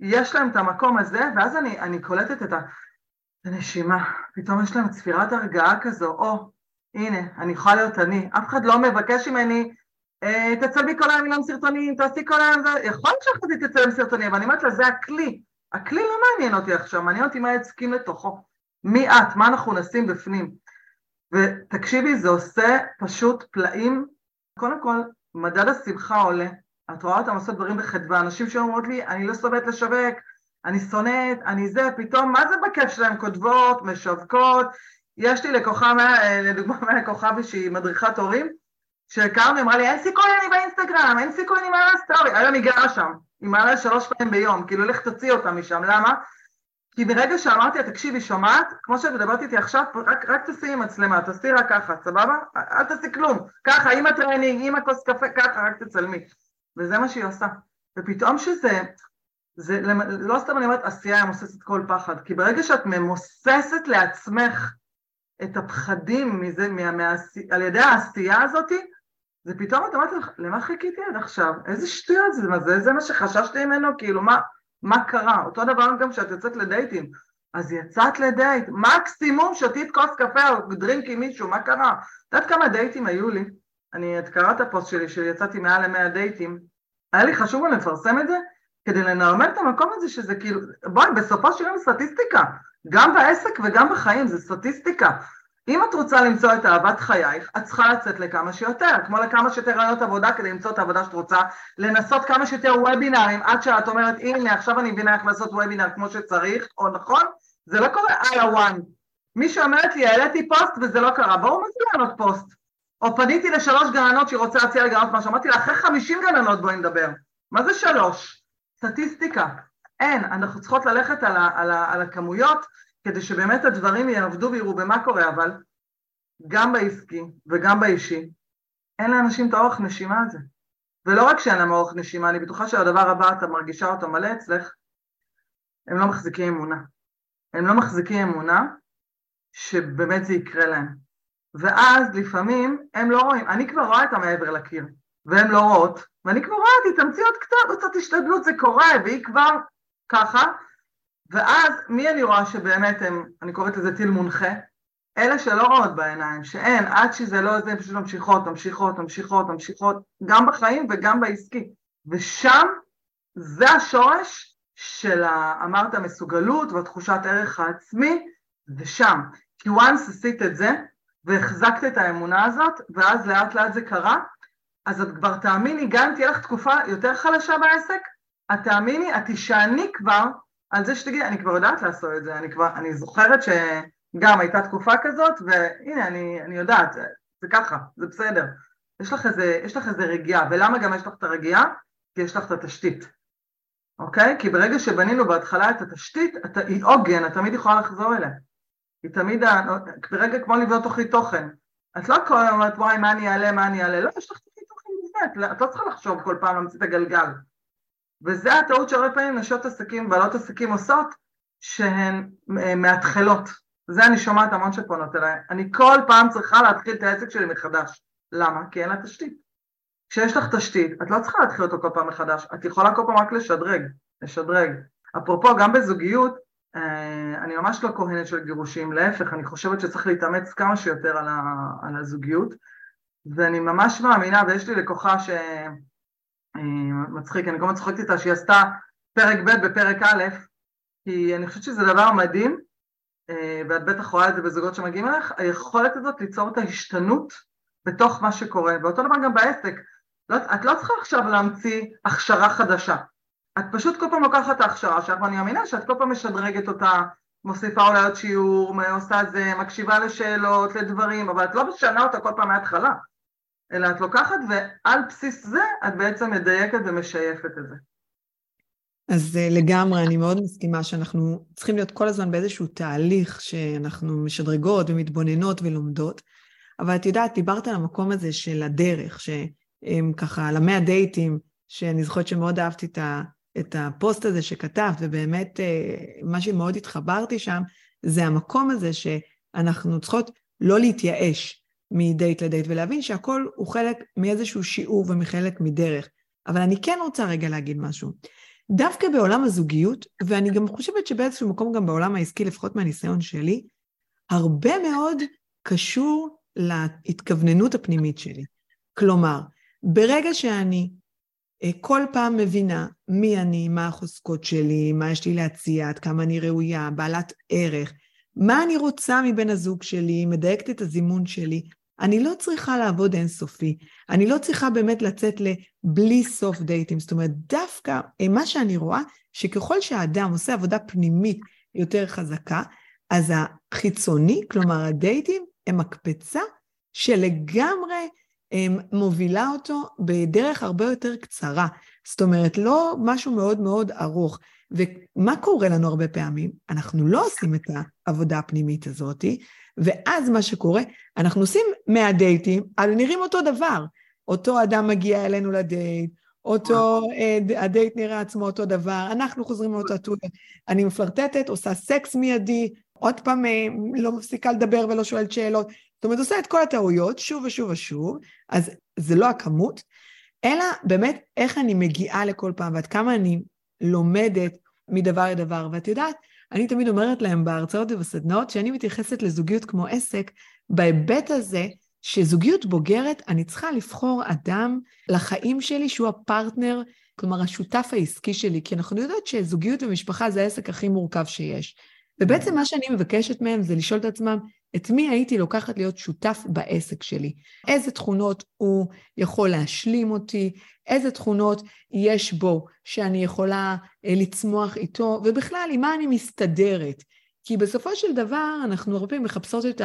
יש להם את המקום הזה, ואז אני, אני קולטת את הנשימה, פתאום יש להם צפירת הרגעה כזו, או, הנה, אני יכולה להיות אני, אף אחד לא מבקש ממני, אה, תצלמי כל היום עם סרטונים, תעשי כל היום, זה, יכול להיות שאחרי תצלם סרטונים, אבל אני אומרת לה, זה הכלי, הכלי לא מעניין אותי עכשיו, מעניין אותי מה יצקים לתוכו, מי את, מה אנחנו נשים בפנים, ותקשיבי, זה עושה פשוט פלאים, קודם כל, מדד השמחה עולה, את רואה אותם לעשות דברים בחדווה, אנשים שאומרות לי, אני לא סובלת לשווק, אני שונאת, אני זה, פתאום, מה זה בכיף שלהם? כותבות, משווקות, יש לי לקוחה, לדוגמה [LAUGHS] מהלקוחה שהיא מדריכת הורים, שהכרנו, אמרה לי, אין סיכוי אני באינסטגרם, אין סיכוי אני מעלה סטורי, היום היא גרה שם, היא מעלה שלוש פעמים ביום, כאילו לך תוציא אותה משם, למה? כי ברגע שאמרתי לה, תקשיבי, שומעת? כמו שאת מדברת איתי עכשיו, רק, רק תשימי מצלמה, תעשי רק ככה, סבבה? אל תעשי כלום. ככה, עם הטרנינג, עם הכוס קפה, ככה, רק תצלמי. וזה מה שהיא עושה. ופתאום שזה, זה, לא סתם אני אומרת עשייה ממוססת כל פחד, כי ברגע שאת ממוססת לעצמך את הפחדים מזה, מה, מה, על ידי העשייה הזאת, זה פתאום את אומרת למה חיכיתי עד עכשיו? איזה שטויות זה, מה זה, זה מה שחששתי ממנו? כאילו, מה, מה קרה? אותו דבר גם כשאת יוצאת לדייטים. אז יצאת לדייט, מקסימום שתית כוס קפה או דרינק עם מישהו, מה קרה? את יודעת כמה דייטים היו לי? אני, את קראת הפוסט שלי, שיצאתי מעל ל-100 דייטים, היה לי חשוב גם לפרסם את זה, כדי לנרמל את המקום הזה שזה כאילו, בואי, בסופו של יום סטטיסטיקה, גם בעסק וגם בחיים, זה סטטיסטיקה. אם את רוצה למצוא את אהבת חייך, את צריכה לצאת לכמה שיותר, כמו לכמה שיותר רעיונות עבודה כדי למצוא את העבודה שאת רוצה, לנסות כמה שיותר וובינארים, עד שאת אומרת, הנה, עכשיו אני מבינה איך לעשות וובינאר כמו שצריך, או נכון? זה לא קורה על הוואן. מי שאומרת לי, העליתי פוסט וזה לא קרה, ברור מה זה לענות פוסט. או פניתי לשלוש גננות שהיא רוצה להציע לגננות משהו, אמרתי לה, אחרי חמישים גננות בואי נדבר. מה זה שלוש? סטטיסטיקה. אין, אנחנו צריכות ללכת על, ה, על, ה, על הכמויות כדי שבאמת הדברים יעבדו ויראו במה קורה, אבל גם בעסקי וגם באישי, אין לאנשים את האורך נשימה הזה. ולא רק שאין להם אורך נשימה, אני בטוחה שהדבר הבא אתה מרגישה אותו מלא אצלך, הם לא מחזיקים אמונה. הם לא מחזיקים אמונה שבאמת זה יקרה להם. ואז לפעמים הם לא רואים, אני כבר רואה את המעבר לקיר, והן לא רואות, ואני כבר רואה, תתאמצי עוד קצת, קצת השתדלות, זה קורה, והיא כבר ככה, ואז מי אני רואה שבאמת הם, אני קוראת לזה טיל מונחה? אלה שלא רואות בעיניים, שאין, עד שזה לא זה, פשוט ממשיכות, ממשיכות, ממשיכות, ממשיכות, גם בחיים וגם בעסקי. ושם זה השורש של, ה, אמרת, המסוגלות והתחושת ערך העצמי, ושם. כי once עשית את זה, והחזקת את האמונה הזאת, ואז לאט לאט זה קרה, אז את כבר תאמיני, גם אם תהיה לך תקופה יותר חלשה בעסק, את תאמיני, את תישעני כבר על זה שתגידי, אני כבר יודעת לעשות את זה, אני כבר, אני זוכרת שגם הייתה תקופה כזאת, והנה, אני, אני יודעת, זה, ככה, זה בסדר. יש לך, איזה, יש לך איזה רגיעה, ולמה גם יש לך את הרגיעה? כי יש לך את התשתית, אוקיי? כי ברגע שבנינו בהתחלה את התשתית, אתה, היא עוגן, את תמיד יכולה לחזור אליה. היא תמיד, ברגע כמו לבנות תוכנית תוכן. את לא כל הזמן אומרת, וואי, מה אני אעלה, מה אני אעלה, לא, יש לך מובנית, את לא צריכה לחשוב כל פעם להמציא את הגלגל. וזה הטעות שהרבה פעמים נשות עסקים, בעלות עסקים עושות, שהן אה, מאתחלות. זה אני שומעת המון שפונות אליי. אני כל פעם צריכה להתחיל את העסק שלי מחדש. למה? כי אין לה תשתית. כשיש לך תשתית, את לא צריכה להתחיל אותו כל פעם מחדש, את יכולה כל פעם רק לשדרג, לשדרג. אפרופו, גם בזוגיות, אה, אני ממש לא כהנת של גירושים, להפך, אני חושבת שצריך להתאמץ כמה שיותר על, ה, על הזוגיות, ואני ממש מאמינה, ויש לי לקוחה שמצחיק, אה, אני כל הזמן צוחקת איתה שהיא עשתה פרק ב' בפרק א', כי אני חושבת שזה דבר מדהים, אה, ואת בטח רואה את זה בזוגות שמגיעים אליך, היכולת הזאת ליצור את ההשתנות בתוך מה שקורה, ואותו דבר גם בעסק. לא, את לא צריכה עכשיו להמציא הכשרה חדשה. את פשוט כל פעם לוקחת את ההכשרה שלך, ואני מאמינה שאת כל פעם משדרגת אותה, מוסיפה אולי עוד שיעור, עושה את זה, מקשיבה לשאלות, לדברים, אבל את לא משנה אותה כל פעם מההתחלה, אלא את לוקחת ועל בסיס זה את בעצם מדייקת ומשייפת את זה. אז אה, לגמרי, אני מאוד מסכימה שאנחנו צריכים להיות כל הזמן באיזשהו תהליך שאנחנו משדרגות ומתבוננות ולומדות, אבל את יודעת, דיברת על המקום הזה של הדרך, שהם ככה, על המאה דייטים, שאני זוכרת שמאוד אהבתי את, הפוסט הזה שכתבת, ובאמת אה, מה שמאוד התחברתי שם, זה המקום הזה שאנחנו צריכות לא להתייאש מדייט לדייט, ולהבין שהכל הוא חלק מאיזשהו שיעור ומחלק מדרך. אבל אני כן רוצה רגע להגיד משהו. דווקא בעולם הזוגיות, ואני גם חושבת שבאיזשהו מקום גם בעולם העסקי, לפחות מהניסיון שלי, הרבה מאוד קשור להתכווננות הפנימית שלי. כלומר, ברגע שאני אה, כל פעם מבינה מי אני, מה החוזקות שלי, מה יש לי להציע, עד כמה אני ראויה, בעלת ערך, מה אני רוצה מבן הזוג שלי, מדייקת את הזימון שלי, אני לא צריכה לעבוד אינסופי, אני לא צריכה באמת לצאת לבלי סוף דייטים, זאת אומרת, דווקא אה, מה שאני רואה, שככל שהאדם עושה עבודה פנימית יותר חזקה, אז החיצוני, כלומר הדייטים, הם מקפצה שלגמרי הם, מובילה אותו בדרך הרבה יותר קצרה. זאת אומרת, לא משהו מאוד מאוד ארוך. ומה קורה לנו הרבה פעמים? אנחנו לא עושים את העבודה הפנימית הזאת, ואז מה שקורה, אנחנו עושים 100 דייטים, אבל נראים אותו דבר. אותו אדם מגיע אלינו לדייט, אותו, uh, הדייט נראה עצמו אותו דבר, אנחנו חוזרים לאותה טולה, אני מפלרטטת, עושה סקס מיידי, עוד פעם אה, לא מפסיקה לדבר ולא שואלת שאלות. זאת אומרת, עושה את כל הטעויות שוב ושוב ושוב, אז זה לא הכמות, אלא באמת איך אני מגיעה לכל פעם ועד כמה אני לומדת מדבר לדבר. ואת יודעת, אני תמיד אומרת להם בהרצאות ובסדנאות שאני מתייחסת לזוגיות כמו עסק, בהיבט הזה שזוגיות בוגרת, אני צריכה לבחור אדם לחיים שלי שהוא הפרטנר, כלומר השותף העסקי שלי, כי אנחנו יודעות שזוגיות ומשפחה זה העסק הכי מורכב שיש. ובעצם מה שאני מבקשת מהם זה לשאול את עצמם, את מי הייתי לוקחת להיות שותף בעסק שלי? איזה תכונות הוא יכול להשלים אותי? איזה תכונות יש בו שאני יכולה אה, לצמוח איתו? ובכלל, עם מה אני מסתדרת? כי בסופו של דבר אנחנו הרבה פעמים מחפשות את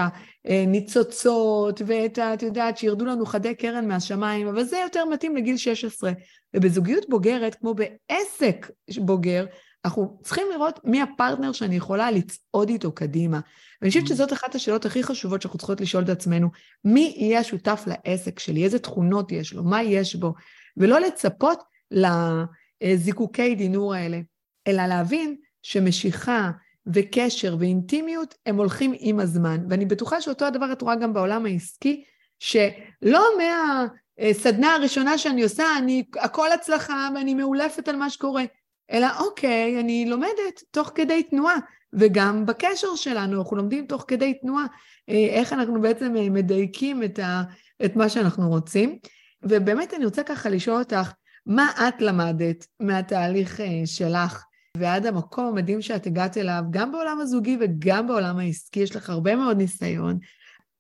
הניצוצות ואת ה... את יודעת, שירדו לנו חדי קרן מהשמיים, אבל זה יותר מתאים לגיל 16. ובזוגיות בוגרת, כמו בעסק בוגר, אנחנו צריכים לראות מי הפרטנר שאני יכולה לצעוד איתו קדימה. ואני חושבת mm. שזאת אחת השאלות הכי חשובות שאנחנו צריכות לשאול את עצמנו, מי יהיה השותף לעסק שלי, איזה תכונות יש לו, מה יש בו, ולא לצפות לזיקוקי דינור האלה, אלא להבין שמשיכה וקשר ואינטימיות הם הולכים עם הזמן. ואני בטוחה שאותו הדבר את רואה גם בעולם העסקי, שלא מהסדנה הראשונה שאני עושה, אני הכל הצלחה ואני מאולפת על מה שקורה. אלא אוקיי, אני לומדת תוך כדי תנועה, וגם בקשר שלנו, אנחנו לומדים תוך כדי תנועה, אה, איך אנחנו בעצם אה, מדייקים את, ה, את מה שאנחנו רוצים. ובאמת אני רוצה ככה לשאול אותך, מה את למדת מהתהליך אה, שלך ועד המקום המדהים שאת הגעת אליו, גם בעולם הזוגי וגם בעולם העסקי, יש לך הרבה מאוד ניסיון.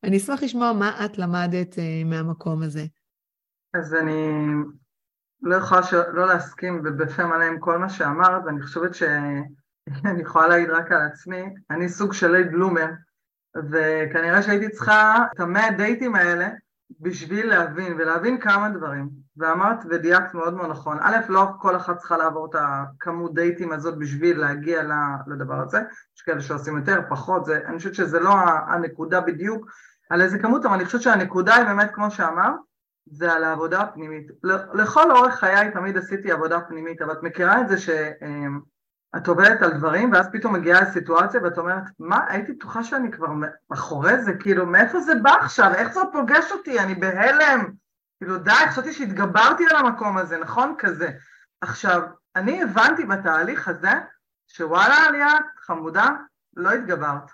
אני אשמח לשמוע מה את למדת מהמקום הזה. אז אני לא יכולה לא להסכים בפה מלא עם כל מה שאמרת, ואני חושבת [LAUGHS] שאני יכולה להעיד רק על עצמי, אני סוג של ליד בלומר, וכנראה שהייתי צריכה את המאה דייטים האלה בשביל להבין, ולהבין כמה דברים. ואמרת ודייקת מאוד מאוד נכון, א', לא כל אחת צריכה לעבור את הכמות דייטים הזאת בשביל להגיע לדבר הזה, יש כאלה שעושים יותר, פחות, זה, אני חושבת שזה לא הנקודה בדיוק על איזה כמות, אבל אני חושבת שהנקודה היא באמת כמו שאמרת, זה על העבודה הפנימית. לכל אורך חיי תמיד עשיתי עבודה פנימית, אבל את מכירה את זה שאת עובדת על דברים ואז פתאום מגיעה לסיטואציה ואת אומרת, מה, הייתי בטוחה שאני כבר מאחורי זה, כאילו, מאיפה זה בא עכשיו? איך זה פוגש אותי? אני בהלם. כאילו, די, חשבתי שהתגברתי על המקום הזה, נכון? כזה. עכשיו, אני הבנתי בתהליך הזה שוואלה, ליאת, חמודה, לא התגברת.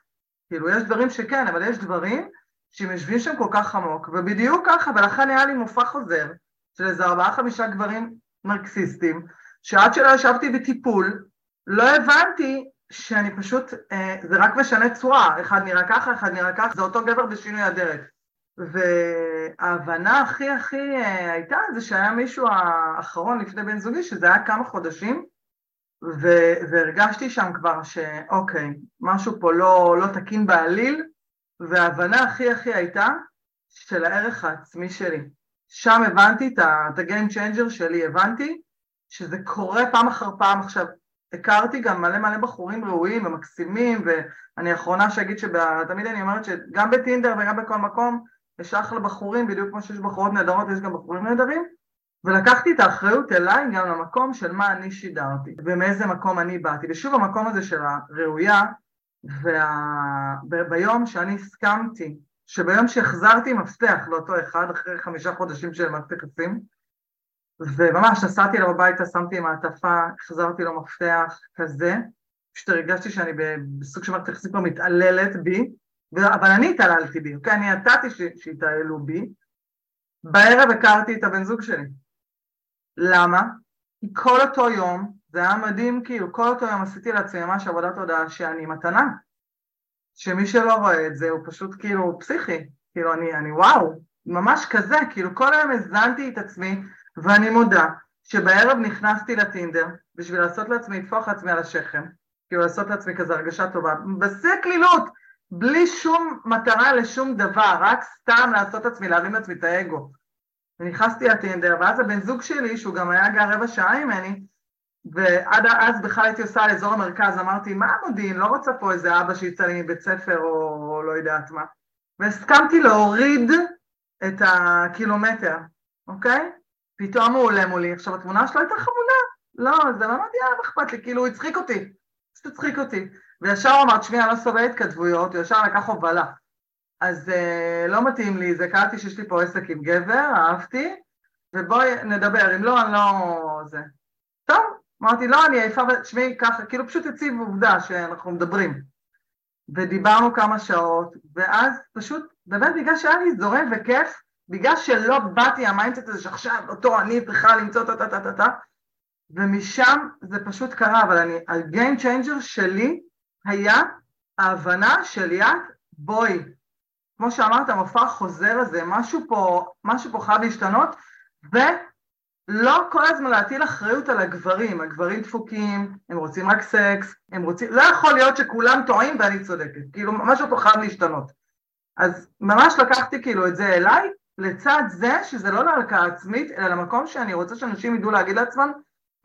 כאילו, יש דברים שכן, אבל יש דברים שהם יושבים שם כל כך עמוק, ובדיוק ככה, ולכן היה לי מופע חוזר של איזה ארבעה חמישה גברים מרקסיסטים, שעד שלא ישבתי בטיפול, לא הבנתי שאני פשוט, אה, זה רק משנה צורה, אחד נראה ככה, אחד נראה ככה, זה אותו גבר בשינוי אדרת. וההבנה הכי הכי אה, הייתה זה שהיה מישהו האחרון לפני בן זוגי, שזה היה כמה חודשים, ו- והרגשתי שם כבר שאוקיי, משהו פה לא, לא תקין בעליל, וההבנה הכי הכי הייתה של הערך העצמי שלי. שם הבנתי את ה-game changer שלי, הבנתי שזה קורה פעם אחר פעם. עכשיו, הכרתי גם מלא מלא בחורים ראויים ומקסימים, ואני האחרונה שאגיד שתמיד אני אומרת שגם בטינדר וגם בכל מקום יש אחלה בחורים, בדיוק כמו שיש בחורות נהדרות, יש גם בחורים נהדרים, ולקחתי את האחריות אליי גם למקום של מה אני שידרתי, ומאיזה מקום אני באתי. ושוב המקום הזה של הראויה, וביום וה... שאני הסכמתי, שביום שהחזרתי מפתח לאותו אחד, אחרי חמישה חודשים של מערכת יחסים, וממש נסעתי אליו הביתה, שמתי מעטפה, החזרתי לו מפתח כזה, פשוט הרגשתי שאני בסוג של מערכת יחסים כבר מתעללת בי, אבל אני התעללתי בי, אוקיי? אני ידעתי שהתעללו בי. בערב הכרתי את הבן זוג שלי. למה? כי כל אותו יום, זה היה מדהים, כאילו, כל אותו יום עשיתי לעצמי ממש עבודת הודעה שאני מתנה. שמי שלא רואה את זה הוא פשוט כאילו פסיכי. כאילו, אני, אני וואו, ממש כזה, כאילו כל היום הזנתי את עצמי, ואני מודה שבערב נכנסתי לטינדר בשביל לעשות לעצמי, לתפוח לעצמי על השכם, כאילו לעשות לעצמי כזה הרגשה טובה, בשיא הקלילות, בלי שום מטרה לשום דבר, רק סתם לעשות עצמי, להרים לעצמי את האגו. ונכנסתי לטינדר, ואז הבן זוג שלי, שהוא גם היה גר רבע שעה ממני, ועד אז בכלל הייתי עושה על אזור המרכז, אמרתי, מה המודיעין? לא רוצה פה איזה אבא שיצא לי מבית ספר או לא יודעת מה. והסכמתי להוריד את הקילומטר, אוקיי? פתאום הוא עולה מולי. עכשיו, התמונה שלו הייתה חמודה. לא, זה לא מגיע, מה אכפת לי? כאילו, הוא הצחיק אותי. פשוט הצחיק אותי. וישר הוא אמר, תשמעי, אני לא סובל התכתבויות, הוא ישר לקח הובלה. אז uh, לא מתאים לי, זה קראתי שיש לי פה עסק עם גבר, אהבתי, ובואי נדבר, אם לא, אני לא... זה. טוב, אמרתי, לא, אני עייפה, תשמעי, ככה, כאילו פשוט הציב עובדה שאנחנו מדברים. ודיברנו כמה שעות, ואז פשוט, באמת בגלל שהיה לי זורם וכיף, בגלל שלא באתי ב mindset הזה שעכשיו אותו אני צריכה למצוא טה טה טה טה טה, ומשם זה פשוט קרה, אבל אני, ה-game changer שלי היה ההבנה של יד, בואי, כמו שאמרת, המופע החוזר הזה, משהו פה, משהו פה חייב להשתנות, ולא כל הזמן להטיל אחריות על הגברים, הגברים דפוקים, הם רוצים רק סקס, הם רוצים, לא יכול להיות שכולם טועים ואני צודקת, כאילו משהו פה חייב להשתנות. אז ממש לקחתי כאילו את זה אליי, לצד זה שזה לא להלקאה עצמית, אלא למקום שאני רוצה שאנשים ידעו להגיד לעצמם,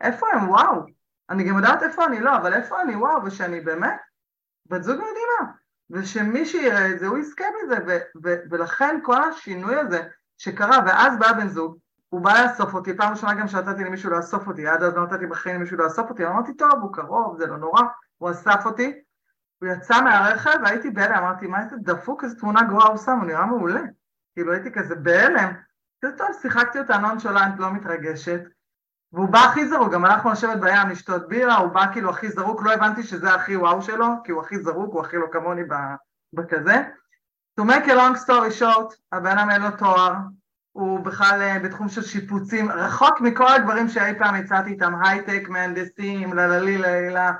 איפה הם, וואו, אני גם יודעת איפה אני לא, אבל איפה אני, וואו, ושאני באמת בת זוג מדהימה, ושמי שיראה את זה הוא יזכה בזה, ו- ו- ולכן כל השינוי הזה שקרה, ואז בא בן זוג, הוא בא לאסוף אותי, פעם ראשונה גם שנתתי למישהו לאסוף אותי, עד אז לא נתתי בחיים למישהו לאסוף אותי, אמרתי טוב, הוא קרוב, זה לא נורא, הוא אסף אותי, הוא יצא מהרכב והייתי בהלם, אמרתי מה איזה דפוק, איזה תמונה גרועה הוא שם, הוא נראה מעולה, כאילו הייתי כזה בהלם, זה טוב, שיחקתי אותה נונשולנט, לא מתרגשת, והוא בא הכי זרוק, גם הלכנו לשבת בים לשתות בירה, הוא בא כאילו הכי זרוק, לא הבנתי שזה הכי וואו שלו, כי הוא הכי זרוק, הוא הכי לא כמוני בכזה. To make a long story short, הבן אדם אין לו תואר, הוא בכלל אה, בתחום של שיפוצים, רחוק מכל הדברים שאי פעם הצעתי איתם, הייטק, מהנדסים, לללי לילה,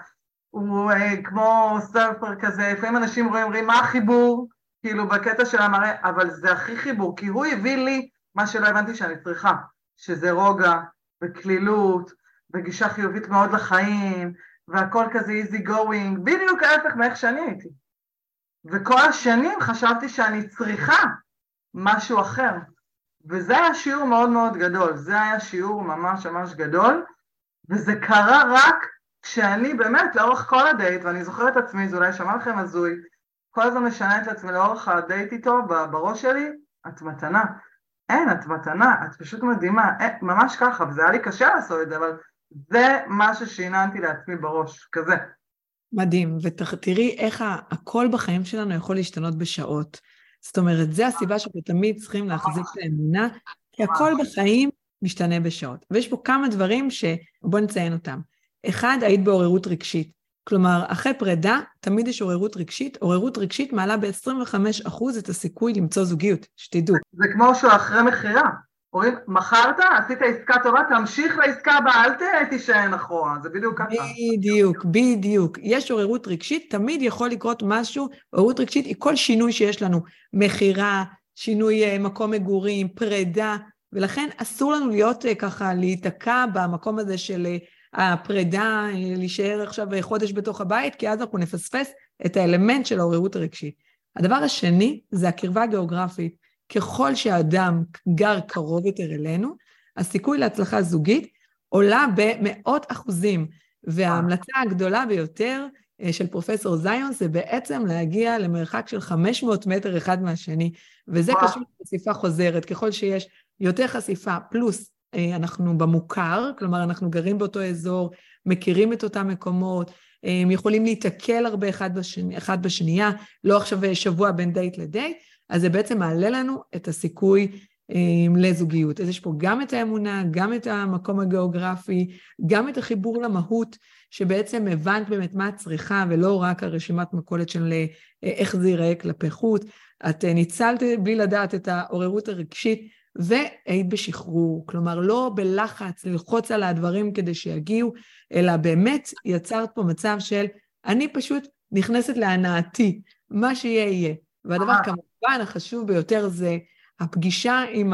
הוא אה, כמו סרפר כזה, לפעמים אנשים רואים, אומרים מה החיבור, כאילו בקטע של המראה, אבל זה הכי חיבור, כי הוא הביא לי מה שלא הבנתי שאני צריכה, שזה רוגע, וקלילות, וגישה חיובית מאוד לחיים, והכל כזה easy going, בדיוק ההפך מאיך שאני הייתי. וכל השנים חשבתי שאני צריכה משהו אחר. וזה היה שיעור מאוד מאוד גדול, זה היה שיעור ממש ממש גדול, וזה קרה רק כשאני באמת לאורך כל הדייט, ואני זוכרת את עצמי, זה אולי שמע לכם הזוי, כל הזמן משנה את עצמי לאורך הדייט איתו בראש שלי, את מתנה. אין, את מתנה, את פשוט מדהימה, אין, ממש ככה, וזה היה לי קשה לעשות את זה, אבל זה מה ששיננתי לעצמי בראש, כזה. מדהים, ותראי איך הכל בחיים שלנו יכול להשתנות בשעות. זאת אומרת, זה הסיבה שאנחנו תמיד צריכים להחזיק את האמונה, כי הכל בחיים משתנה בשעות. ויש פה כמה דברים שבואו נציין אותם. אחד, היית בעוררות רגשית. כלומר, אחרי פרידה, תמיד יש עוררות רגשית. עוררות רגשית מעלה ב-25% את הסיכוי למצוא זוגיות, שתדעו. זה כמו שהוא אחרי מכירה. אומרים, מכרת, עשית עסקה טובה, תמשיך לעסקה הבאה, אל תישען אחורה, זה בדיוק ככה. בדיוק, בדיוק. יש עוררות רגשית, תמיד יכול לקרות משהו, עוררות רגשית היא כל שינוי שיש לנו, מכירה, שינוי אה, מקום מגורים, פרידה, ולכן אסור לנו להיות אה, ככה, להיתקע במקום הזה של אה, הפרידה, להישאר עכשיו חודש בתוך הבית, כי אז אנחנו נפספס את האלמנט של העוררות הרגשית. הדבר השני זה הקרבה הגיאוגרפית. ככל שהאדם גר קרוב יותר אלינו, הסיכוי להצלחה זוגית עולה במאות אחוזים. וההמלצה הגדולה ביותר אה, של פרופסור זיון זה בעצם להגיע למרחק של 500 מטר אחד מהשני, וזה קשור לחשיפה חוזרת. ככל שיש יותר חשיפה, פלוס אה, אנחנו במוכר, כלומר אנחנו גרים באותו אזור, מכירים את אותם מקומות, אה, הם יכולים להיתקל הרבה אחד, בשני, אחד בשנייה, לא עכשיו שבוע בין דייט לדייט, אז זה בעצם מעלה לנו את הסיכוי לזוגיות. אז יש פה גם את האמונה, גם את המקום הגיאוגרפי, גם את החיבור למהות, שבעצם הבנת באמת מה את צריכה, ולא רק הרשימת מכולת של אה, איך זה ייראה כלפי חוץ. את אה, ניצלת בלי לדעת את העוררות הרגשית, והיית בשחרור. כלומר, לא בלחץ ללחוץ על הדברים כדי שיגיעו, אלא באמת יצרת פה מצב של אני פשוט נכנסת להנאתי, מה שיהיה יהיה. והדבר כמובן החשוב ביותר זה הפגישה עם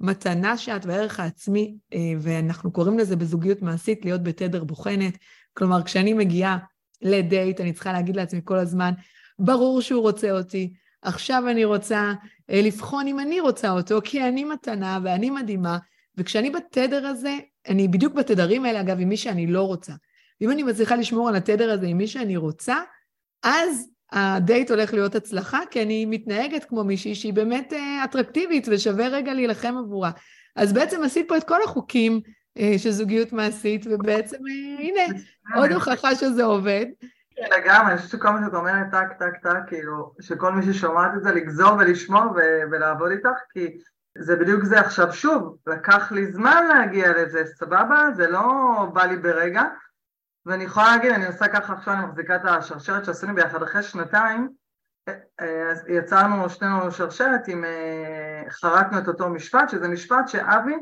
המתנה שאת והערך העצמי, אה, ואנחנו קוראים לזה בזוגיות מעשית להיות בתדר בוחנת. כלומר, כשאני מגיעה לדייט, אני צריכה להגיד לעצמי כל הזמן, ברור שהוא רוצה אותי, עכשיו אני רוצה אה, לבחון אם אני רוצה אותו, כי אני מתנה ואני מדהימה, וכשאני בתדר הזה, אני בדיוק בתדרים האלה, אגב, עם מי שאני לא רוצה. ואם אני מצליחה לשמור על התדר הזה עם מי שאני רוצה, אז הדייט הולך להיות הצלחה, כי אני מתנהגת כמו מישהי שהיא באמת אה, אטרקטיבית ושווה רגע להילחם עבורה. אז בעצם עשית פה את כל החוקים אה, של זוגיות מעשית, ובעצם הנה, עוד הוכחה שזה עובד. כן, לגמרי, אני חושבת שכל מה שאת אומרת, טק, טק, טק, כאילו, שכל מי ששומעת את זה, לגזור ולשמור ולעבוד איתך, כי זה בדיוק זה. עכשיו, שוב, לקח לי זמן להגיע לזה, סבבה? זה לא בא לי ברגע. ואני יכולה להגיד, אני עושה ככה עכשיו, אני מחזיקה את השרשרת שעשינו ביחד אחרי שנתיים, אה, יצרנו שנינו שרשרת עם, אה, חרטנו את אותו משפט, שזה משפט שאבי,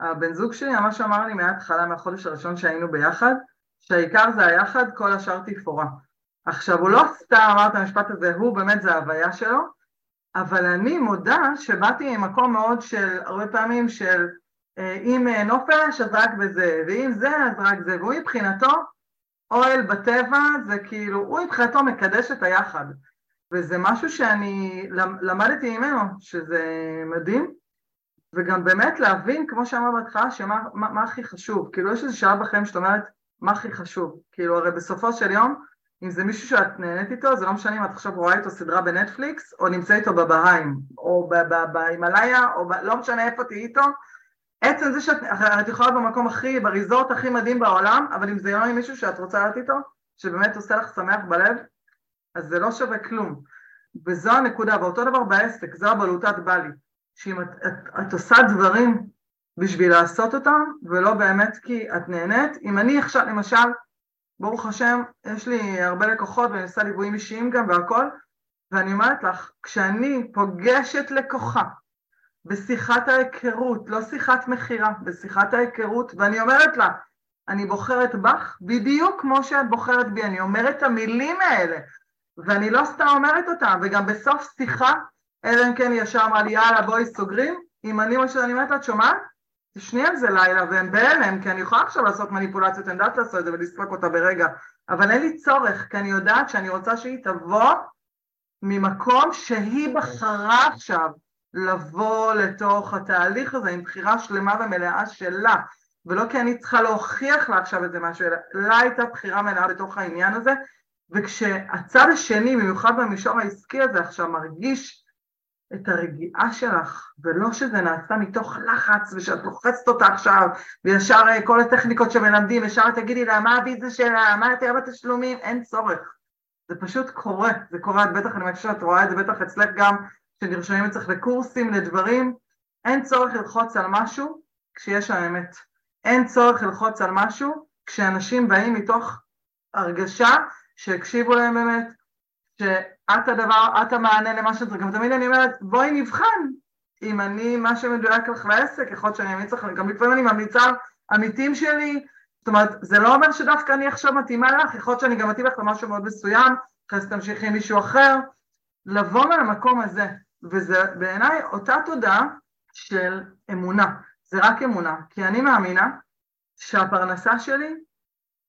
הבן זוג שלי, ממש אמר לי מההתחלה, מהחודש הראשון שהיינו ביחד, שהעיקר זה היחד, כל השאר תפאורה. עכשיו, הוא לא סתם אמר את המשפט הזה, הוא באמת, זה ההוויה שלו, אבל אני מודה שבאתי ממקום מאוד של, הרבה פעמים של אה, אם נופש אז רק בזה, ואם זה אז רק זה, והוא מבחינתו אוהל בטבע זה כאילו, הוא מבחינתו מקדש את היחד, וזה משהו שאני למדתי ממנו, שזה מדהים, וגם באמת להבין, כמו שאמר בהתחלה, שמה מה, מה הכי חשוב, כאילו יש איזה שעה בחיים שאת אומרת, מה הכי חשוב, כאילו הרי בסופו של יום, אם זה מישהו שאת נהנית איתו, זה לא משנה אם את עכשיו רואה איתו סדרה בנטפליקס, או נמצא איתו בבהיים, או בהימאליה, או ב, לא משנה איפה תהיי איתו, עצם זה שאת את יכולה במקום הכי, בריזורט הכי מדהים בעולם, אבל אם זה לא עם מישהו שאת רוצה להיות איתו, שבאמת עושה לך שמח בלב, אז זה לא שווה כלום. וזו הנקודה, ואותו דבר בעסק, זו הבלוטת בלי, שאם את, את, את עושה דברים בשביל לעשות אותם, ולא באמת כי את נהנית, אם אני עכשיו, למשל, ברוך השם, יש לי הרבה לקוחות ואני עושה ליוויים אישיים גם והכל, ואני אומרת לך, כשאני פוגשת לקוחה בשיחת ההיכרות, לא שיחת מכירה, בשיחת ההיכרות, ואני אומרת לה, אני בוחרת בך בדיוק כמו שאת בוחרת בי, אני אומרת את המילים האלה, ואני לא סתם אומרת אותם, וגם בסוף שיחה, אלא אם כן היא ישר אמרה לי, יאללה בואי סוגרים, אם אני, מה שאני אומרת לה, את שומעת? תשני על זה לילה, והם בהלם, כי אני יכולה עכשיו לעשות מניפולציות, אני יודעת לעשות את זה ולספק אותה ברגע, אבל אין לי צורך, כי אני יודעת שאני רוצה שהיא תבוא ממקום שהיא בחרה עכשיו, לבוא לתוך התהליך הזה עם בחירה שלמה ומלאה שלה, ולא כי אני צריכה להוכיח לה עכשיו איזה משהו, אלא לה הייתה בחירה מלאה בתוך העניין הזה, וכשהצד השני, במיוחד במישור העסקי הזה עכשיו, מרגיש את הרגיעה שלך, ולא שזה נעשה מתוך לחץ, ושאת לוחצת אותה עכשיו, וישר אה, כל הטכניקות שמלמדים, ישר תגידי לה מה הוויזה שלה, מה יותר בתשלומים, אין צורך. זה פשוט קורה, זה קורה, את בטח, אני חושבת שאת רואה את זה בטח אצלך גם, שנרשמים אצלך לקורסים, לדברים, אין צורך ללחוץ על משהו כשיש האמת. אין צורך ללחוץ על משהו כשאנשים באים מתוך הרגשה שהקשיבו להם באמת, שאת הדבר, את המענה למה שאת גם תמיד אני אומרת, בואי נבחן, אם אני, מה שמדויק לך לעסק, יכול להיות שאני אמליץ לך, גם לפעמים אני ממליצה עמיתים שלי, זאת אומרת, זה לא אומר שדווקא אני עכשיו מתאימה לך, יכול להיות שאני גם מתאים לך למשהו מאוד מסוים, אחרי זה תמשיכי עם מישהו אחר, לבוא מהמקום הזה, וזה בעיניי אותה תודעה של אמונה, זה רק אמונה, כי אני מאמינה שהפרנסה שלי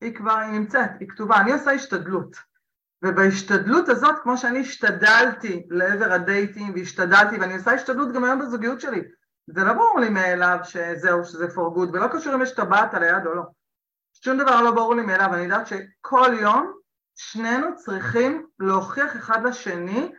היא כבר, היא נמצאת, היא כתובה, אני עושה השתדלות, ובהשתדלות הזאת, כמו שאני השתדלתי לעבר הדייטים והשתדלתי, ואני עושה השתדלות גם היום בזוגיות שלי, זה לא ברור לי מאליו שזהו, שזה for good, ולא קשור אם יש טבעת על היד או לא. שום דבר לא ברור לי מאליו, אני יודעת שכל יום שנינו צריכים להוכיח אחד לשני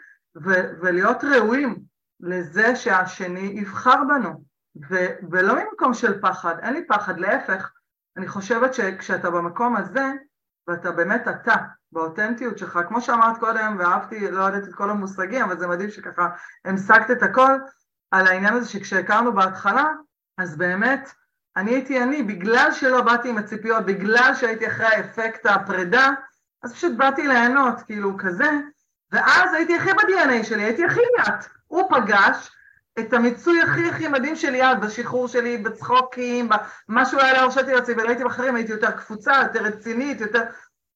ו- ולהיות ראויים לזה שהשני יבחר בנו, ו- ולא ממקום של פחד, אין לי פחד, להפך, אני חושבת שכשאתה במקום הזה, ואתה באמת אתה, באותנטיות שלך, כמו שאמרת קודם, ואהבתי, לא יודעת את כל המושגים, אבל זה מדהים שככה המשגת את הכל, על העניין הזה שכשהכרנו בהתחלה, אז באמת, אני הייתי אני, בגלל שלא באתי עם הציפיות, בגלל שהייתי אחרי האפקט הפרידה, אז פשוט באתי ליהנות, כאילו כזה, ואז הייתי הכי ב-DNA שלי, הייתי הכי ליאת. הוא פגש את המיצוי הכי הכי מדהים של ליאת, בשחרור שלי, בצחוקים, במה שהוא היה להרשתי לעצמי, ולא הייתי אחרים, הייתי יותר קפוצה, יותר רצינית, יותר...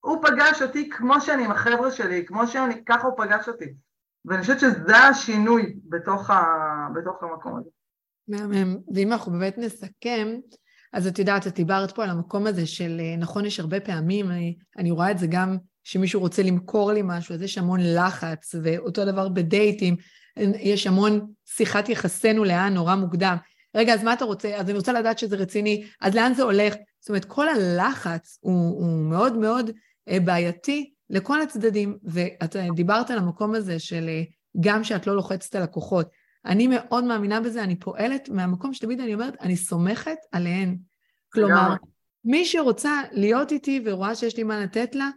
הוא פגש אותי כמו שאני עם החבר'ה שלי, כמו שאני, ככה הוא פגש אותי. ואני חושבת שזה השינוי בתוך, ה, בתוך המקום הזה. מהמם. ואם אנחנו באמת נסכם, אז את יודעת, את דיברת פה על המקום הזה של, אה, נכון, יש הרבה פעמים, אני, אני רואה את זה גם שמישהו רוצה למכור לי משהו, אז יש המון לחץ, ואותו דבר בדייטים, יש המון שיחת יחסינו לאן נורא מוקדם. רגע, אז מה אתה רוצה? אז אני רוצה לדעת שזה רציני, אז לאן זה הולך? זאת אומרת, כל הלחץ הוא, הוא מאוד מאוד אה, בעייתי לכל הצדדים, ואת דיברת על המקום הזה של אה, גם שאת לא לוחצת על לקוחות. אני מאוד מאמינה בזה, אני פועלת מהמקום שתמיד אני אומרת, אני סומכת עליהן. כלומר, מי שרוצה להיות איתי ורואה שיש לי מה לתת לה,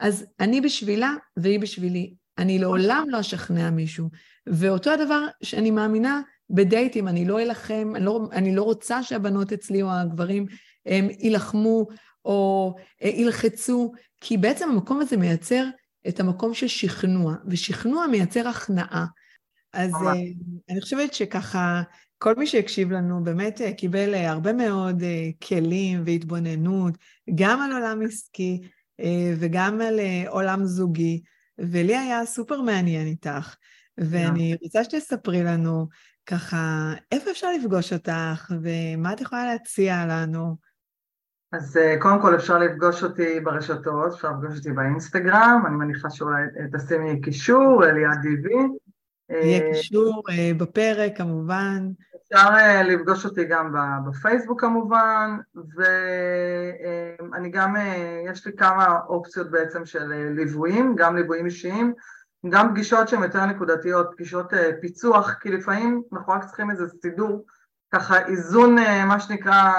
אז אני בשבילה והיא בשבילי. אני לעולם לא אשכנע מישהו. ואותו הדבר שאני מאמינה בדייטים, אני לא אלחם, אני לא, אני לא רוצה שהבנות אצלי או הגברים הם יילחמו או אה, ילחצו, כי בעצם המקום הזה מייצר את המקום של שכנוע, ושכנוע מייצר הכנעה. אז uh, אני חושבת שככה, כל מי שהקשיב לנו באמת uh, קיבל uh, הרבה מאוד כלים והתבוננות, גם על עולם עסקי וגם על עולם זוגי, ולי היה סופר מעניין איתך. ואני. רוצה שתספרי לנו ככה, איפה אפשר לפגוש אותך, ומה את יכולה להציע לנו? אז קודם כל אפשר לפגוש אותי ברשתות, אפשר לפגוש אותי באינסטגרם, אני מניחה שאולי תשימי קישור, אליעד דיבי. יהיה אה, קישור אה, בפרק כמובן. אפשר אה, לפגוש אותי גם בפייסבוק כמובן, ואני גם, יש לי כמה אופציות בעצם של ליוויים, גם ליוויים אישיים, גם פגישות שהן יותר נקודתיות, פגישות פיצוח, כי לפעמים אנחנו רק צריכים איזה סידור, ככה איזון מה שנקרא,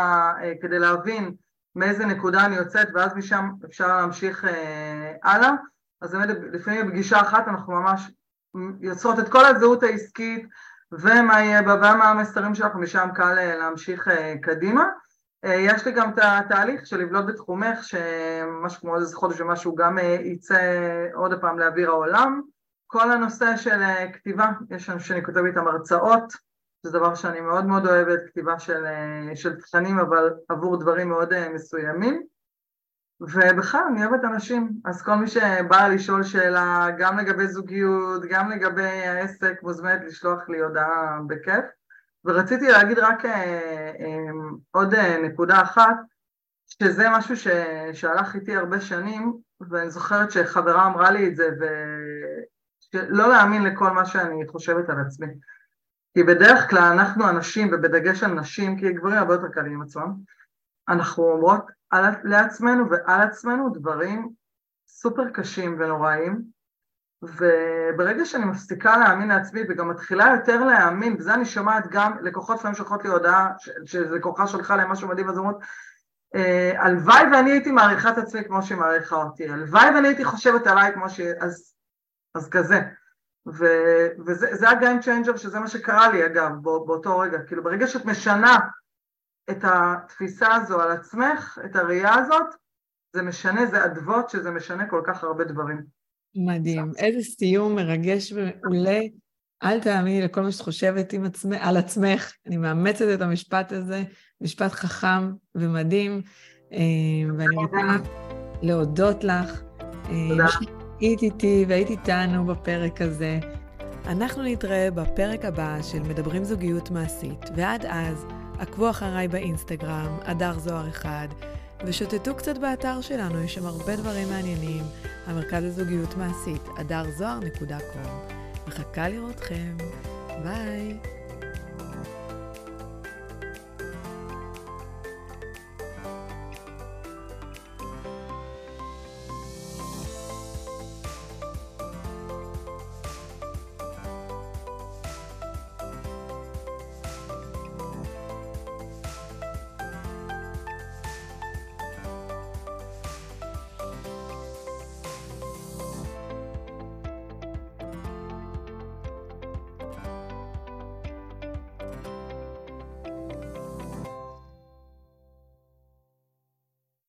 כדי להבין מאיזה נקודה אני יוצאת, ואז משם אפשר להמשיך הלאה. אז באמת לפעמים בפגישה אחת אנחנו ממש יוצרות את כל הזהות העסקית ומה יהיה בה ומה המסרים שלך ומשם קל אה, להמשיך אה, קדימה. אה, יש לי גם את התהליך של לבלוט בתחומך שמשהו כמו איזה חודש ומשהו גם יצא עוד פעם לאוויר העולם. כל הנושא של כתיבה, יש אנשים שאני כותבת איתם הרצאות, זה דבר שאני מאוד מאוד אוהבת, כתיבה של, של תכנים אבל עבור דברים מאוד מסוימים. ובכלל, אני אוהבת אנשים, אז כל מי שבא לשאול שאלה, גם לגבי זוגיות, גם לגבי העסק, מוזמנת לשלוח לי הודעה בכיף. ורציתי להגיד רק אה, אה, עוד אה, נקודה אחת, שזה משהו ש, שהלך איתי הרבה שנים, ואני זוכרת שחברה אמרה לי את זה, ולא להאמין לכל מה שאני חושבת על עצמי. כי בדרך כלל אנחנו הנשים, ובדגש על נשים, כי גברים הרבה יותר קלים עם עצמם, אנחנו אומרות על, לעצמנו ועל עצמנו דברים סופר קשים ונוראים, וברגע שאני מפסיקה להאמין לעצמי וגם מתחילה יותר להאמין, וזה אני שומעת גם לקוחות לפעמים שולחות לי הודעה שזה כוחה שלך להם משהו מדהים, אז אומרות, אה, הלוואי ואני הייתי מעריכה את עצמי כמו שהיא מעריכה אותי, הלוואי ואני הייתי חושבת עליי כמו שהיא, אז, אז כזה. ו, וזה ה-game changer שזה מה שקרה לי אגב באותו רגע, כאילו ברגע שאת משנה את התפיסה הזו על עצמך, את הראייה הזאת, זה משנה, זה אדוות שזה משנה כל כך הרבה דברים. מדהים. איזה סיום מרגש ומעולה. אל תאמיני לכל מה שאת חושבת עצמא, על עצמך. אני מאמצת את המשפט הזה, משפט חכם ומדהים, אה, ואני רוצה להודות לך. תודה. שהיית איתי והיית איתנו בפרק הזה. אנחנו נתראה בפרק הבא של מדברים זוגיות מעשית, ועד אז, עקבו אחריי באינסטגרם, אדר זוהר אחד, ושוטטו קצת באתר שלנו, יש שם הרבה דברים מעניינים, המרכז לזוגיות מעשית, אדרזוהר.com. מחכה לראותכם, ביי.